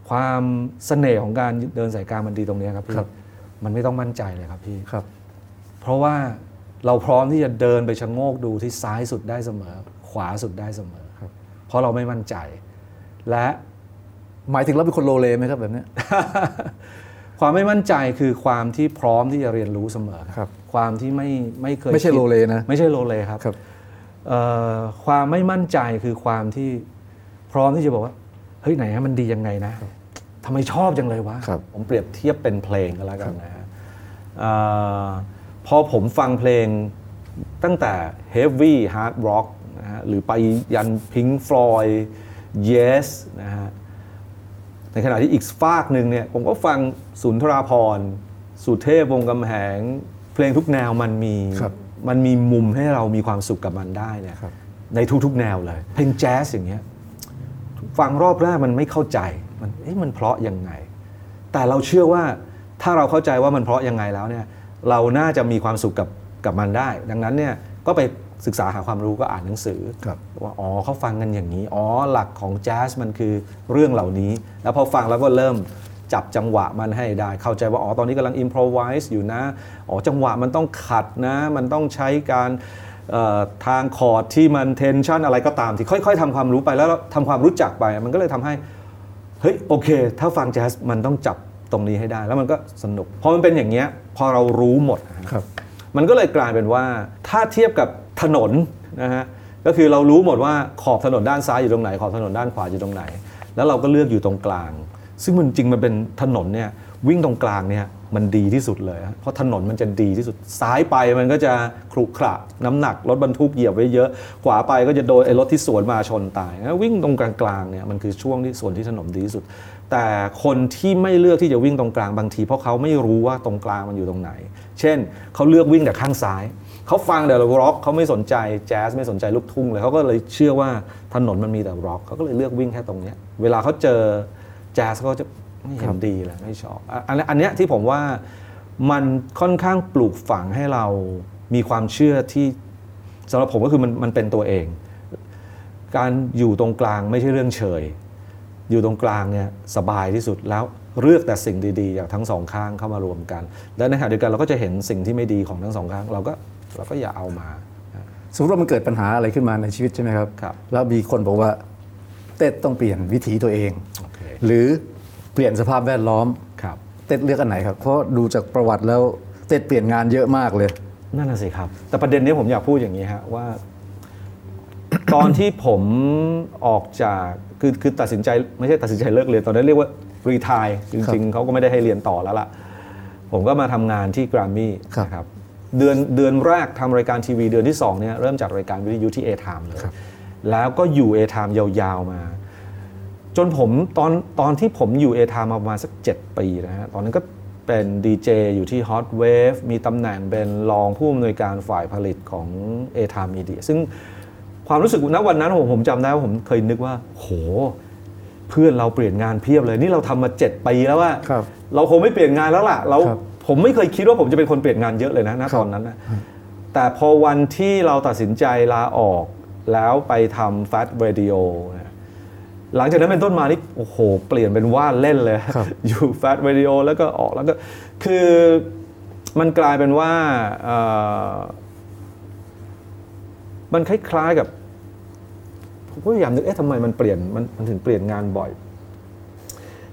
ความเสน่ห์ของการเดินสายกลางมันดีตรงเนี้ยครับพี่ครับมันไม่ต้องมั่นใจเลยครับพี่ครับ เพราะว่าเราพร้อมที่จะเดินไปชะโงกดูที่ซ้ายสุดได้เสมอ ขวาสุดได้เสมอครับ เพราะเราไม่มั่นใจ และหมายถึงเราเป็นคนโลเลไหมครับแบบเนี้ยความไม่มั่นใจคือความที่พร้อมที่จะเรียนรู้เสมอครับ ความที่ไม่ไม่เคยไม่ใช่คิดโลเลนะ ไม่ใช่โลเลครับครับเอ่อ ความไม่มั่นใจคือความที่พร้อมที่จะบอกว่า เฮ้ยไหนฮะมันดียังไงนะทำไมชอบจังเลยวะครับผมเปรียบเทียบเป็นเพลงก็แล้วกันนะฮะเอ่อพอผมฟังเพลงตั้งแต่ heavy hard rock นะฮะหรือไปยัน Pink Floyd Yes นะฮะในขณะที่อีกฝากหนึ่งเนี่ยผมก็ฟังสุนทราพรณ์สุเทพวงศ์กำแหง เพลงทุกแนวมันมีครับ มันมีมุมให้เรามีความสุขกับมันได้เนี่ยครับในทุกๆแนวเลย เพลงแจ๊สอย่างเงี้ยฟังรอบแรกมันไม่เข้าใจมันเอ๊ะมันเพราะยังไง แต่เราเชื่อว่าถ้าเราเข้าใจว่ามันเพราะยังไงแล้วเนี่ยเราน่าจะมีความสุขกับกับมันได้ ดังนั้นเนี่ยก็ไปศึกษาหาความรู้ก็อ่านหนังสือครับว่าอ๋อเขาฟังกันอย่างนี้ อ๋อหลักของแจ๊สมันคือเรื่องเหล่านี้ แล้วพอฟังแล้วก็เริ่ม จับจังหวะมันให้ได้ เข้าใจว่าอ๋อตอนนี้กำลังอิมพรไวส์อยู่นะอ๋อจังหวะมันต้องขัดนะ มันต้องใช้การเอ่อทางคอร์ดที่มันเทนชันอะไรก็ตามที่ค่อยๆทำความรู้ไปแล้วทำความรู้จักไปมันก็เลยทำให้เฮ้ยโอเค ถ้าฟังแจ๊สมันต้องจับตรงนี้ให้ได้ แล้วมันก็สนุกพอมันเป็นอย่างเงี้ยพอเรารู้หมดนะฮะครับมันก็เลยกลายเป็นว่าถ้าเทียบกับถนนนะฮะก็คือเรารู้หมดว่าขอบถนนด้านซ้ายอยู่ตรงไหน ขอบถนนด้านขวาอยู่ตรงไหน แล้วเราก็เลือกอยู่ตรงกลาง ซึ่งมันจริงมันเป็นถนนเนี่ยวิ่งตรงกลางเนี่ยมันดีที่สุดเลยเพราะถนนมันจะดีที่สุดซ้ายไปมันก็จะขรุขระน้ำหนักรถบรรทุกเหยียบไว้เยอะ ขวาไปก็จะโดนไอ้รถที่สวนมาชนตายวิ่งตรงกลางๆเนี่ยมันคือช่วงที่ส่วนที่ถนนดีที่สุด แต่คนที่ไม่เลือกที่จะวิ่งตรงกลางบางที เพราะเขาไม่รู้ว่าตรงกลางมันอยู่ตรงไหน เช่นเขาเลือกวิ่งแต่ข้างซ้ายเขาฟังแต่ร็อกเขาไม่สนใจแจ๊สไม่สนใจลูกทุ่งเลยเขาก็เลยเชื่อว่าถนนมันมีแต่ร็อกเขาก็เลยเลือกวิ่งแค่ตรงเนี้ยเวลาเขาเจอ แจ๊สเขาก็จะไม่เห็นดีเลยไม่ชอบอะอันอันเนี้ยที่ผมว่ามันค่อนข้างปลูกฝังให้เรามีความเชื่อที่สำหรับผมก็คือมันมันเป็นตัวเอง การอยู่ตรงกลางไม่ใช่เรื่องเฉย อยู่ตรงกลางเนี่ยสบายที่สุดแล้วเลือกแต่สิ่งดีๆ จากทั้งสองข้างเข้ามารวมกัน และในขณะเดียวกันเราก็จะเห็นสิ่งที่ไม่ดีของทั้งสองข้าง เราก็เราก็อย่าเอามา สมมติว่ามันเกิดปัญหาอะไรขึ้นมาในชีวิตใช่ไหมครับครับแล้วมีคนบอกว่าเต้ต้องเปลี่ยนวิถีตัวเองโอเค หรือเปลี่ยนสภาพแวดล้อมครับเต้เลือกอันไหนครับ เพราะดูจากประวัติแล้วเต้เปลี่ยนงานเยอะมากเลย นั่นน่ะสิครับ แต่ประเด็นนี้ผมอยากพูดอย่างนี้ฮะว่า ตอนที่ผมออกจากคือคือตัดสินใจไม่ใช่ตัดสินใจเลิกเรียนตอนนั้นเรียกว่ารีทายจริงๆเขาก็ไม่ได้ให้เรียนต่อแล้วล่ะ ผมก็มาทำงานที่แกรมมี่ครับนะครับเดือนเดือนแรกทำรายการทีวีเดือนที่2เนี่ยเริ่มจากรายการวิทยุที่ A Time เลยแล้วก็อยู่ A Time ยาวๆมา จนผมตอนตอนที่ผมอยู่ A Time มาประมาณสัก 7 ปีนะฮะ ตอนนั้นก็เป็นดีเจอยู่ที่ Hot Wave มีตำแหน่งเป็นรองผู้อำนวยการฝ่ายผลิตของ A Time Media ซึ่งความรู้สึกณวันนั้นผมผมจำได้ว่าผมเคยนึกว่า โห เพื่อนเราเปลี่ยนงานเพียบเลย นี่เราทำมา 7 ปีแล้วว่าครับ เราคงไม่เปลี่ยนงานแล้วล่ะ เราครับ ผมไม่เคยคิดว่าผมจะเป็นคนเปลี่ยนงานเยอะเลยนะณครับตอนนั้นนะ แต่พอวันที่เราตัดสินใจลาออกแล้วไปทำ Fat Radio นะ หลังจากนั้นเป็นต้นมานี่โอ้โห เปลี่ยนเป็นว่านเล่นเลยครับอยู่ Fat Radio แล้วก็ออกแล้วก็คือมันกลายเป็นว่าเอ่อมันคล้ายๆกับผมก็พยายามนึกเอ๊ะทำไมมันเปลี่ยนมันมันถึงเปลี่ยนงานบ่อย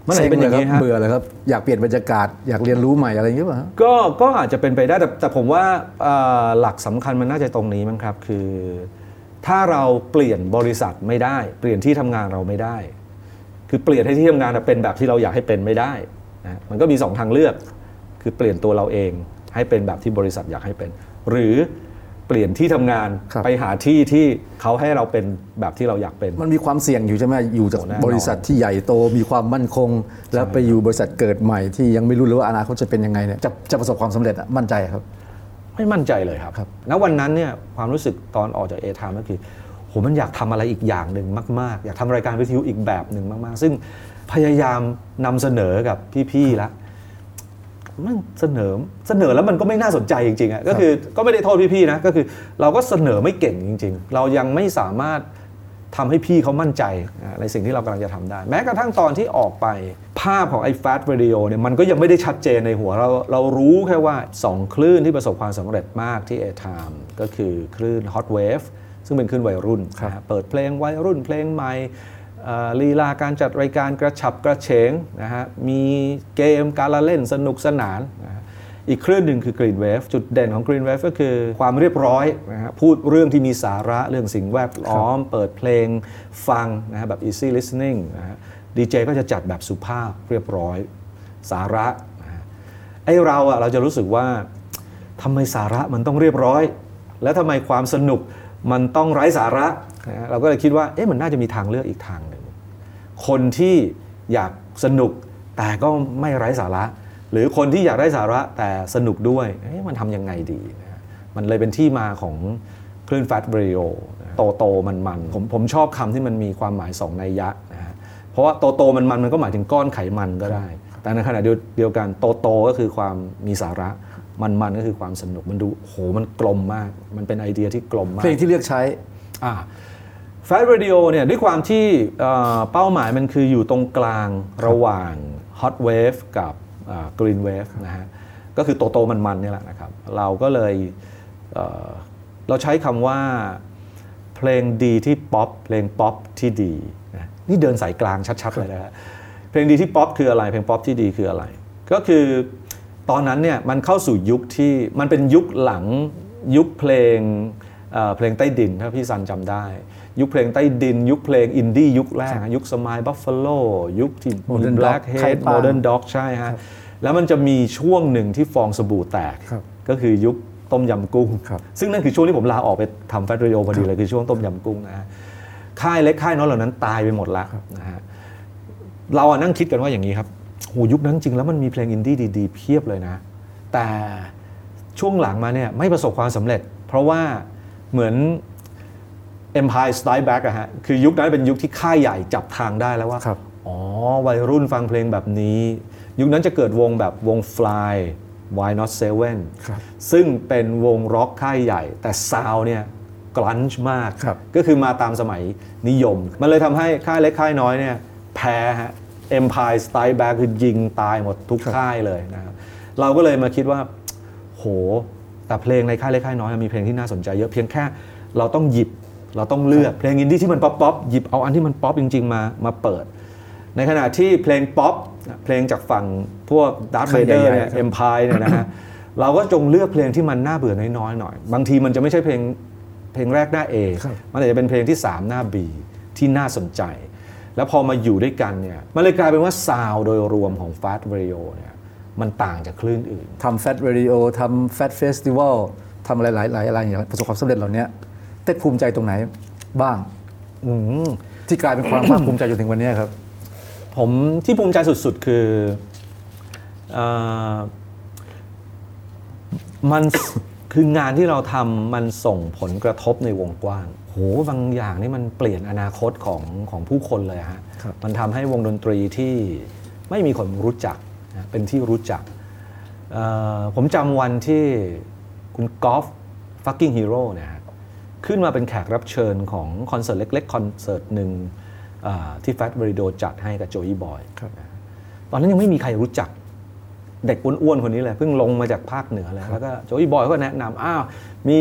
มันอาจจะเป็นอย่างนี้ซ็ลฮะเบื่อเลยครับอยากเปลี่ยนบรรยากาศอยากเรียนรู้ใหม่อะไรอย่างเงี้ยป่ะฮะก็ก็อาจจะเป็นไปได้แต่แต่ผมว่าเอ่อหลักสำคัญมันน่าจะตรงนี้มั้งครับ คือ ถ้าเราเปลี่ยนบริษัทไม่ได้ เปลี่ยนที่ทำงานเราไม่ได้ คือเปลี่ยนให้ที่ทำงานเป็นแบบที่เราอยากให้เป็นไม่ได้นะมันก็มีสองทางเลือก คือเปลี่ยนตัวเราเองให้เป็นแบบที่บริษัทอยากให้เป็น หรือเปลี่ยนที่ทำงานครับไปหาที่ที่เขาให้เราเป็นแบบที่เราอยากเป็น มันมีความเสี่ยงอยู่ใช่ไหมอยู่จากโอ้แน่นอนบริษัทที่ใหญ่โตมีความมั่นคง แล้วไปอยู่บริษัทเกิดใหม่ที่ยังไม่รู้เลยว่าอนาคตจะเป็นยังไงเนี่ยจะจะประสบความสำเร็จอะมั่นใจครับ ไม่มั่นใจเลยครับครับ ณ วันนั้นเนี่ยความรู้สึกตอนออกจากเอทามก็คือโหมันอยากทำอะไรอีกอย่างหนึ่งมาก ๆ อยากทำรายการวิทยุอีกแบบหนึ่งมาก ๆ ซึ่งพยายามนำเสนอกับพี่ ๆ แล้วมันเสนอเสนอแล้วมันก็ไม่น่าสนใจจริงๆอะก็คือก็ไม่ได้โทษพี่ๆนะก็คือเราก็เสนอไม่เก่งจริง ๆ เรายังไม่สามารถ ทำให้พี่เขามั่นใจนะในสิ่งที่เรากำลังจะทำได้ แม้กระทั่งตอนที่ออกไป ภาพของไอ้ฟ a ส r ร d ิโอเนี่ยมันก็ยังไม่ได้ชัดเจนในหัวเราเรารู้แค่ว่า 2 คลื่นที่ประสบความสำเร็จมากที่ a t i m e ก็คือคลื่น Hot Wave ซึ่งเป็นคลื่นวัยรุ่นนะฮะเปิดเพลงวัยรุ่นเพลงใหม่เอ่อลีลาการจัดรายการกระฉับกระเฉงนะฮะมีเกมการละเล่นสนุกสนานนะฮะ อีกคลื่นหนึ่งคือ Green Wave จุดเด่นของ Green Wave ก็คือความเรียบร้อยนะฮะพูดเรื่องที่มีสาระเรื่องสิ่งแวดล้อม เปิดเพลงฟังนะฮะแบบ easy listening นะฮะดีเจก็จะจัดแบบสุภาพเรียบร้อย สาระนะฮะไอเราอะเราจะรู้สึกว่าทำไมสาระมันต้องเรียบร้อย แล้วทำไมความสนุกมันต้องไร้สาระนะฮะเราก็เลยคิดว่าเอ๊ะมันน่าจะมีทางเลือกอีกทางหนึ่งคนที่อยากสนุกแต่ก็ไม่ไร้สาระ หรือคนที่อยากได้สาระแต่สนุกด้วยเอ๊ะมันทำยังไงดีนะฮะมันเลยเป็นที่มาของคลื่น Fat Radio โตโตมันมันๆผมผมชอบคำที่มันมีความหมายสองนัยยะนะฮะเพราะว่าโตโตมันมันๆมันก็หมายถึงก้อนไขมันก็ได้ แต่ในขณะเดียวเดียวกันโตโตก็คือความมีสาระมันมันๆก็คือความสนุกมันดูโหมันกลมมาก มันเป็นไอเดียที่กลมมากเพลงที่เลือกใช้ Fat Radio เนี่ยด้วยความที่เอ่อเป้าหมายมันคืออยู่ตรงกลางระหว่าง Hot Wave กับ อ่า Green Wave นะฮะก็คือโตโตมันมันๆนี่แหละนะครับ เราก็เลยเราใช้คำว่าเพลงดีที่ป๊อปเพลงป๊อปที่ดีนะนี่เดินสายกลางชัดๆเลยนะฮะเพลงดีที่ป๊อปคืออะไรเพลงป๊อปที่ดีคืออะไร ก็คือตอนนั้นเนี่ยมันเข้าสู่ยุคที่มันเป็นยุคหลังยุคเพลงเพลงใต้ดินถ้าพี่ซันจำได้ ยุคเพลงใต้ดิน ยุคเพลงอินดี้ยุคแรก ยุค Smile Buffalo ยุคที่มี Modern Dog Black ไข่ Head ปลา Modern Dog ใช่ฮะแล้วมันจะมีช่วงหนึ่งที่ฟองสบู่แตกครับก็คือยุคต้มยำกุ้งครับซึ่งนั่นคือช่วงที่ผมลาออกไปทำแฟชั่นโอพอดีเลยคือช่วงต้มยำกุ้งนะฮะค่ายเล็กค่ายน้อยเหล่านั้นตายไปหมดแล้วนะฮะเราอะนั่งคิดกันว่าอย่างนี้ครับโหยุคนั้นจริงแล้วมันมีเพลงอินดี้ดีๆ เพียบเลยนะ แต่ช่วงหลังมาเนี่ยไม่ประสบความสำเร็จ เพราะว่าเหมือน Empire Strike Back อะฮะคือยุคนั้นเป็นยุคที่ค่ายใหญ่จับทางได้แล้วว่าครับอ๋อวัยรุ่นฟังเพลงแบบนี้ ยุคนั้นจะเกิดวงแบบวง Fly Why Not Seven ครับซึ่งเป็นวงร็อกค่ายใหญ่ แต่ sound เนี่ยgrunge มากครับก็คือมาตามสมัยนิยม มันเลยทำให้ค่ายเล็กค่ายน้อยเนี่ยแพ้ฮะ Empire Strike Back คือยิงตายหมดทุกค่ายเลยนะครับเราก็เลยมาคิดว่า โห แต่เพลงในค่ายเล็กค่ายน้อยมีเพลงที่น่าสนใจเยอะเพียงแค่เราต้องหยิบ เราต้องเลือกเพลงอินดี้ที่มันป๊อปป๊อปหยิบเอาอันที่มันป๊อปจริง ๆ มามาเปิด ในขณะที่เพลงป๊อปเพลงจากฝั่งพวกดาร์ v เ a เดอร์ใหญ่ๆเนี่ยครับ Empire เนี่ยนะฮะเราก็จงเลือกเพลงที่มันน่าเบื่อน้อยๆหน่อย บางทีมันจะไม่ใช่เพลงเพลงแรกหน้า A ครับมันอาจจะเป็นเพลงที่ 3 หน้า B ที่น่าสนใจ แล้วพอมาอยู่ด้วยกันเนี่ยมันเลยกลายเป็นว่า sound โดยรวมของ Fat Radio เนี่ยมันต่างจากคลื่นอื่นทำแฟ t เรดิโอทำแฟ t เฟสติวัลทำอะไรหลายหลายอะไรอย่างเงี้ยประสบความสำเร็จเหล่านี้ เต็ดภูมิใจตรงไหนบ้างอืมที่กลายเป็นความภาคภูมิใจจนถึงวันเนี้ยครับ ผมที่ภูมิใจสุด ๆ คือเออมันคืองานที่เราทำมันส่งผลกระทบในวงกว้าง โหบางอย่างนี่มันเปลี่ยนอนาคตของของผู้คนเลยฮะ ครับ มันทำให้วงดนตรีที่ไม่มีคนรู้จักนะเป็นที่รู้จักเอ่อผมจำวันที่คุณกอล์ฟ Fucking Hero เนี่ยฮะ ขึ้นมาเป็นแขกรับเชิญของคอนเสิร์ตเล็กๆคอนเสิร์ตหนึ่งอ่าที่แฟ t บริโดจัดให้กับโจยี่บอยครับตอนนั้นยังไม่มีใครรู้จักเด็กอ้วนๆคนนี้เลยเพิ่งลงมาจากภาคเหนือเลยแล้วก็โจยี่บอยก็แนะนำอ้าวมี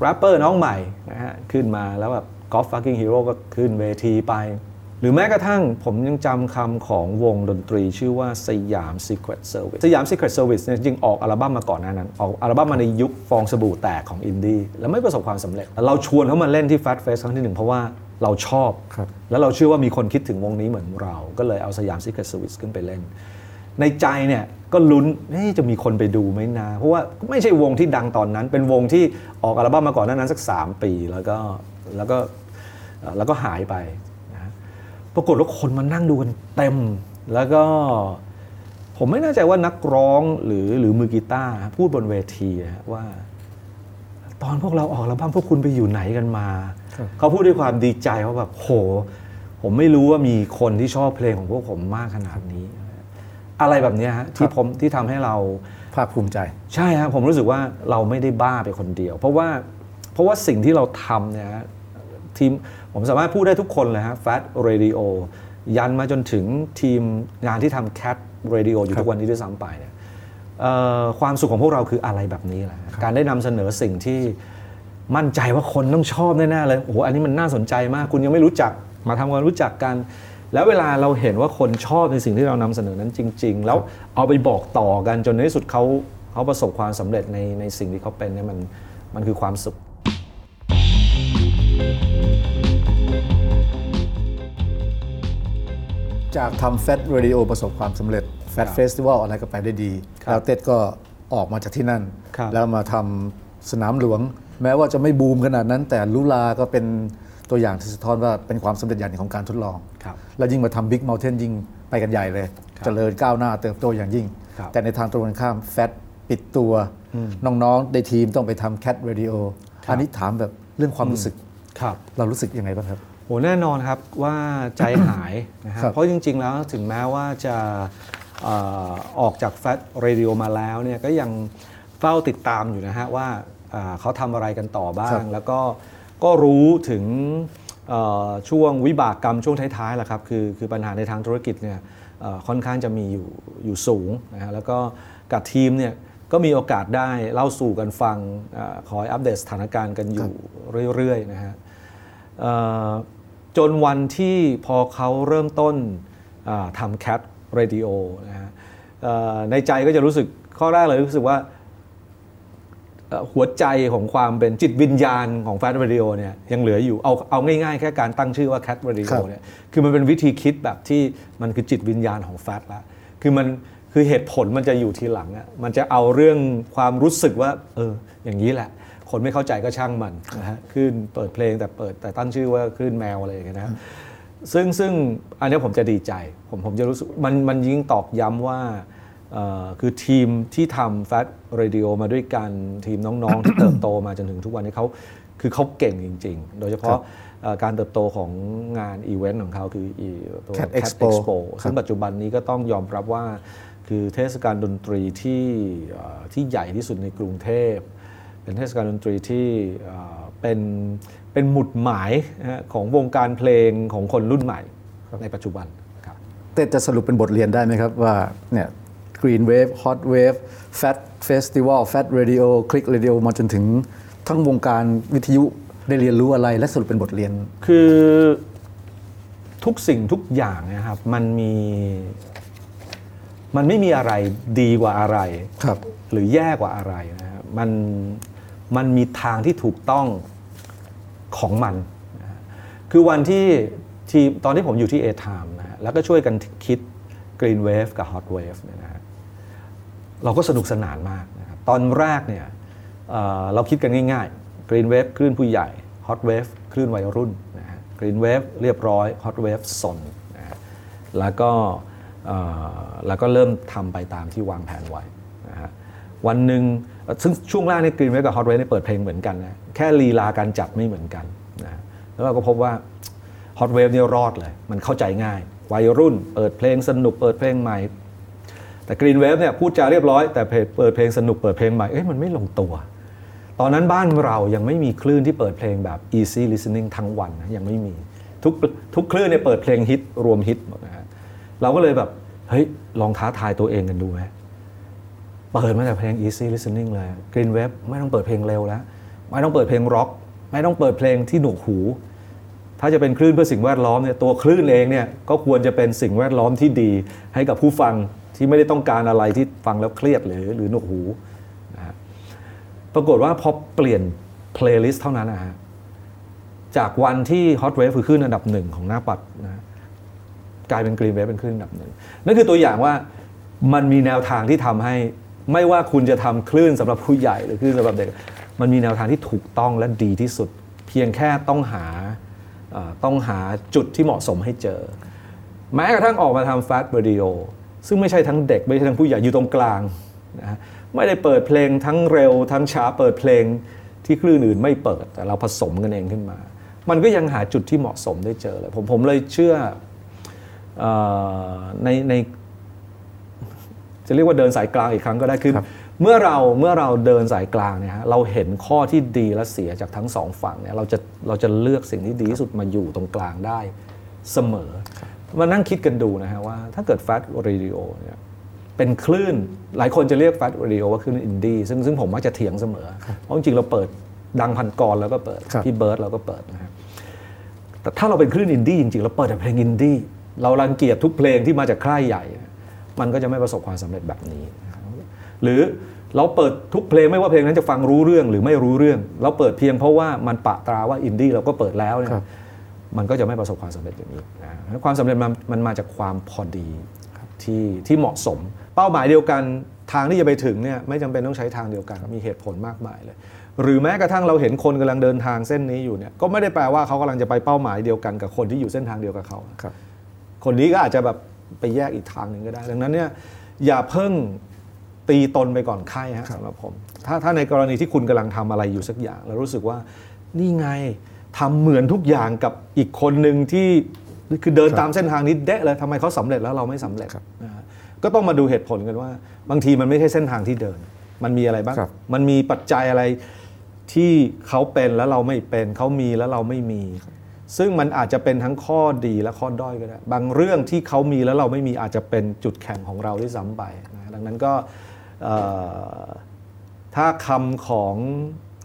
แรปเปอร์น้องใหม่นะฮะขึ้นมาแล้วแบบกอล์ฟ Fucking Hero ก็ขึ้นเวทีไป หรือแม้กระทั่งผมยังจำคำของวงดนตรีชื่อว่าสยาม Secret Service สยาม Secret Service เนี่ยจริงออกอัลบั้มมาก่อนหน้านั้น ออกอัลบั้มมาในยุคฟองสบู่แตกของอินดี้แล้วไม่ประสบความสำเร็จ เราชวนเขามาเล่นที่ Fat Fest ครั้งที่หนึ่งเพราะว่าเราชอบครับแล้วเราเชื่อว่ามีคนคิดถึงวงนี้เหมือนเรา ก็เลยเอาสยาม Secret Service ขึ้นไปเล่น ในใจเนี่ยก็ลุ้นเฮ้ยจะมีคนไปดูไหมนะ เพราะว่าไม่ใช่วงที่ดังตอนนั้น เป็นวงที่ออกอัลบั้มมาก่อนหนานั้นสัก 3 ปีแล้วก็แล้วก็เอ่อแล้วก็หายไปนะ ปรากฏว่าคนมานั่งดูกันเต็ม แล้วก็ผมไม่แน่ใจว่านักร้องหรือหรือมือกีตาร์พูดบนเวทีนะฮะว่า ตอนพวกเราออกอัลบั้มพวกคุณไปอยู่ไหนกันมาครับเขาพูดด้วยความดีใจว่าแบบโห ผมไม่รู้ว่ามีคนที่ชอบเพลงของพวกผมมากขนาดนี้ อะไรแบบเนี้ยฮะที่ผมที่ทำให้เราภาคภูมิใจ ใช่ครับผมรู้สึกว่าเราไม่ได้บ้าไปคนเดียว เพราะว่าเพราะว่าสิ่งที่เราทำเนี่ยฮะทีม ผมสามารถพูดได้ทุกคนเลยฮะ Fat Radio ยันมาจนถึงทีมงานที่ทำ Cat Radio อยู่ทุกวันนี้ด้วยซ้ำไปเนี่ยเอ่อความสุขของพวกเราคืออะไรแบบนี้แหละการได้นำเสนอสิ่งที่มั่นใจว่าคนต้องชอบแน่ๆเลยโอ้โหอันนี้มันน่าสนใจมาก คุณยังไม่รู้จักมาทำความรู้จักกัน แล้วเวลาเราเห็นว่าคนชอบในสิ่งที่เรานำเสนอนั้นจริง ๆ แล้วเอาไปบอกต่อกันจนในที่สุดเขาเขาประสบความสำเร็จในในสิ่งที่เขาเป็นเนี่ยมันมันคือความสุข จากทำแฟ t เรดิโอประสบความสำเร็จแฟ t ครับเฟสติวัลอะไรก็ไปได้ดีครับแล้วเต็ดก็ออกมาจากที่นั่นครับแล้วมาทำสนามหลวง แม้ว่าจะไม่บูมขนาดนั้น แต่ลุลาก็เป็นตัวอย่างที่สะท้อนว่าเป็นความสำเร็จอย่างหนึ่งของการทดลองครับแล้วยิ่งมาทำบิ๊ก u n เทนยิ่งไปกันใหญ่เลยครับเจริญก้าวหน้าเติบโตอย่างยิ่งครับแต่ในทางตรงกันข้าม Fat ปิดตัว น้องๆในทีมต้องไปทำแค t เรดิโอครับอันนี้ถามแบบเรื่องความรู้สึกครับเรารู้สึกยังไงบ้างครับ โหแน่นอนครับว่าใจหายนะฮะครับเพราะจริง ๆ แล้วถึงแม้ว่าจะเอ่อออกจากแฟ t เรดิโอมาแล้วเนี่ยก็ยังเฝ้าติดตามอยู่นะฮะว่าเอ่อเขาทำอะไรกันต่อบ้าครังบแล้วก็ก็รู้ถึงเอ่อช่วงวิบากกรรมช่วงท้ายๆแหละครับคือคือปัญหาในทางธุรกิจเนี่ยเอ่อค่อนข้างจะมีอยู่อยู่สูงนะฮะแล้วก็กับทีมเนี่ยก็มีโอกาสได้เล่าสู่กันฟังเออคอยอัปเดตสถานการณ์กันอยู่เรื่อยๆนะฮะเอ่อ จนวันที่พอเขาเริ่มต้นอ่าทำ Cat Radio นะฮะเอ่อในใจก็จะรู้สึกข้อแรกเลยรู้สึกว่าเอ่อหัวใจของความเป็นจิตวิญญาณของแฟ t เรดิโอเนี่ยยังเหลืออยู่เอาเอาง่ายๆ แค่การตั้งชื่อว่า Cat Radio ครับเนี่ยคือมันเป็นวิธีคิดแบบที่มันคือจิตวิญญาณของ Fat ละคือมันคือเหตุผลมันจะอยู่ทีหลังอะมันจะเอาเรื่องความรู้สึกว่าเอออย่างนี้แหละ คนไม่เข้าใจก็ช่างมันนะฮะขึ้นเปิดเพลงแต่เปิดแต่ตั้งชื่อว่าคลื่นแมวอะไรอย่างเงี้ยนะซึ่งซึ่งอันเนี้ยผมจะดีใจ ผมผมจะรู้สึกมันมันยิ่งตอกย้ำว่าเอ่อคือทีมที่ทำแฟ t เรดิโอมาด้วยกันทีมน้องๆ ที่เติบโตมาจนถึงทุกวันนี้เขาคือเขาเก่งจริง ๆ โดยเฉพาะเอ่อการเติบโตของงานอีเวนต์ของเขาคืออีตัว Cat Cat Expo Expo ครับซึ่งปัจจุบันนี้ก็ต้องยอมรับว่า คือเทศกาลดนตรีที่เอ่อที่ใหญ่ที่สุดในกรุงเทพ เป็นเทศกาลดนตรีที่เอ่อเป็นเป็นหมุดหมายนะฮะของวงการเพลงของคนรุ่นใหม่ในปัจจุบันครับต้จะสรุปเป็นบทเรียนได้ไหมครับว่าเนี่ย Green Wave Hot Wave Fat Festival Fat Radio Click Radio มาจนถึงทั้งวงการวิทยุได้เรียนรู้อะไรและสรุปเป็นบทเรียน คือทุกสิ่งทุกอย่างเนะครับมันมีมันไม่มีอะไรดีกว่าอะไรครับหรือแย่กว่าอะไรนะครับมัน มันมีทางที่ถูกต้องของมัน คือวันที่ทีตอนที่ผมอยู่ที่ A-Time นะแล้วก็ช่วยกันคิด Green Wave กับ Hot Wave เนี่ยนะฮะเราก็สนุกสนานมากนะครับตอนแรกเนี่ยเเราคิดกันง่ายๆ Green Wave คลื่นผู้ใหญ่ Hot Wave คลื่นวัยรุ่นนะฮะ Green Wave เรียบร้อย Hot Wave สนนะฮะแล้วก็แล้วก็เริ่มทำไปตามที่วางแผนไว้นะฮะ วันหนึ่งซึ่งช่วงแรกนี่ย Green Wave กับ Hot Wave เนี่เปิดเพลงเหมือนกันนะแค่ลีลาการจัดไม่เหมือนกันนะแล้วเราก็พบว่า Hot Wave เนี่ยรอดเลย มันเข้าใจง่าย วัยรุ่น เปิดเพลงสนุกเปิดเพลงใหม่ แต่ Green Wave เนี่ยพูดจาเรียบร้อยแต่เพลงเปิดเพลงสนุกเปิดเพลงใหม่เอ้ยมันไม่ลงตัว ตอนนั้นบ้านเรายังไม่มีคลื่นที่เปิดเพลงแบบ easy listening ทั้งวันนะยังไม่มีทุกทุกคลื่นเนี่ยเปิดเพลงฮิตรวมฮิตหมดนะฮะเราก็เลยแบบเฮ้ยลองท้าทายตัวเองกันดูไหม เปิดมาแต่เพลง easy listening เลย Green Wave ไม่ต้องเปิดเพลงเร็วแล้ว ไม่ต้องเปิดเพลงร็อกไม่ต้องเปิดเพลงที่หนวกหู ถ้าจะเป็นคลื่นเพื่อสิ่งแวดล้อมเนี่ยตัวคลื่นเองเนี่ยก็ควรจะเป็นสิ่งแวดล้อมที่ดี ให้กับผู้ฟังที่ไม่ได้ต้องการอะไรที่ฟังแล้วเครียดหรือหรือหนวกหูนะฮะปรากฏว่าพอเปลี่ยน playlist เท่านั้นนะฮะจากวันที่ Hot Wave คือคลื่นอันดับหนึ่งของหน้าปัดนะฮะกลายเป็น Green Wave เป็นคลื่นอันดับหนึ่งนั่นคือตัวอย่างว่ามันมีแนวทางที่ทำให้ ไม่ว่าคุณจะทำคลื่นสำหรับผู้ใหญ่หรือคลื่นสำหรับเด็ก มันมีแนวทางที่ถูกต้องและดีที่สุด เพียงแค่ต้องหาต้องหาจุดที่เหมาะสมให้เจอ แม้กระทั่งออกมาทำฟาสต์วิดีโอซึ่งไม่ใช่ทั้งเด็ก ไม่ใช่ทั้งผู้ใหญ่อยู่ตรงกลางนะไม่ได้เปิดเพลงทั้งเร็วทั้งช้าเปิดเพลงที่คลื่นอื่นไม่เปิดแต่เราผสมกันเองขึ้นมา มันก็ยังหาจุดที่เหมาะสมได้เจอเลยผมผมเลยเชื่ออในใน จะเรียกว่าเดินสายกลางอีกครั้งก็ได้คือครับเมื่อเราเมื่อเราเดินสายกลางเนี่ยฮะเราเห็นข้อที่ดีและเสียจากทั้งสองฝั่งเนี่ยเราจะเราจะเลือกสิ่งที่ดีที่สุดมาอยู่ตรงกลางได้เสมอมานั่งคิดกันดูนะฮะว่าถ้าเกิด Fat Radio เนี่ยเป็นคลื่น หลายคนจะเรียก Fat Radio ว่าคลื่นอินดี้ซึ่งซึ่งผมมักจะเถียงเสมอ เพราะจริงๆเราเปิดดังพันกรแล้วก็เปิดครับพี่เบิร์ดเราก็เปิดนะฮะแต่ถ้าเราเป็นคลื่นอินดี้จริงๆเราเปิดแต่เพลงอินดี้เรารังเกียจทุกเพลงที่มาจากค่ายใหญ่ มันก็จะไม่ประสบความสำเร็จแบบนี้นะครับหรือเราเปิดทุกเพลงไม่ว่าเพลงนั้นจะฟังรู้เรื่องหรือไม่รู้เรื่อง เราเปิดเพียงเพราะว่ามันปะตราว่าอินดี้เราก็เปิดแล้วเนี่ยครับมันก็จะไม่ประสบความสำเร็จอย่างนี้นะความสำเร็จมันมันมาจากความพอดีที่ที่เหมาะสม เป้าหมายเดียวกันทางที่จะไปถึงเนี่ยไม่จำเป็นต้องใช้ทางเดียวกันมีเหตุผลมากมายเลย หรือแม้กระทั่งเราเห็นคนกำลังเดินทางเส้นนี้อยู่เนี่ยก็ไม่ได้แปลว่าเขากำลังจะไปเป้าหมายเดียวกันกับคนที่อยู่เส้นทางเดียวกับเขาครับคนนี้ก็อาจจะแบบ ไปแยกอีกทางหนึ่งก็ได้ ดังนั้นเนี่ยอย่าเพิ่งตีตนไปก่อนไข้ฮะสำหรับผม ถ้าถ้าในกรณีที่คุณกำลังทำอะไรอยู่สักอย่าง แล้วรู้สึกว่านี่ไงทำเหมือนทุกอย่างกับอีกคนหนึ่งที่คือเดินตามเส้นทางนี้เดะเลยทำไมเขาสำเร็จแล้วเราไม่สำเร็จครับนะฮะก็ต้องมาดูเหตุผลกันว่า บางทีมันไม่ใช่เส้นทางที่เดิน มันมีอะไรบ้างครับมันมีปัจจัยอะไรที่เขาเป็นแล้วเราไม่เป็น เขามีแล้วเราไม่มี ซึ่งมันอาจจะเป็นทั้งข้อดีและข้อด้อยก็ได้ บางเรื่องที่เขามีแล้วเราไม่มีอาจจะเป็นจุดแข็งของเราด้วยซ้ำไปนะดังนั้นก็เอ่อถ้าคำของ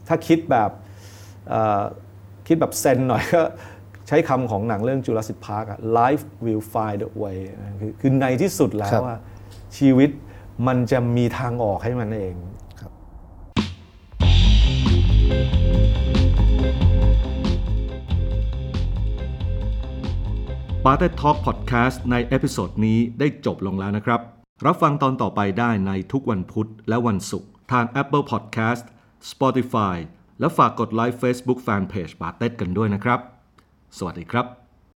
ถ้าคิดแบบเอ่อคิดแบบเซนหน่อยก็ใช้คำของหนังเรื่อง Jurassic Park อะ life will find a way นะคือคือในที่สุดแล้วครับอะชีวิตมันจะมีทางออกให้มันเอง ป๋าเต็ด Talk Podcast ใน episode นี้ได้จบลงแล้วนะครับ รับฟังตอนต่อไปได้ในทุกวันพุธและวันศุกร์ทาง Apple Podcast Spotify และฝากกดไลค์ Facebook Fanpage p a r t e กันด้วยนะครับ สวัสดีครับ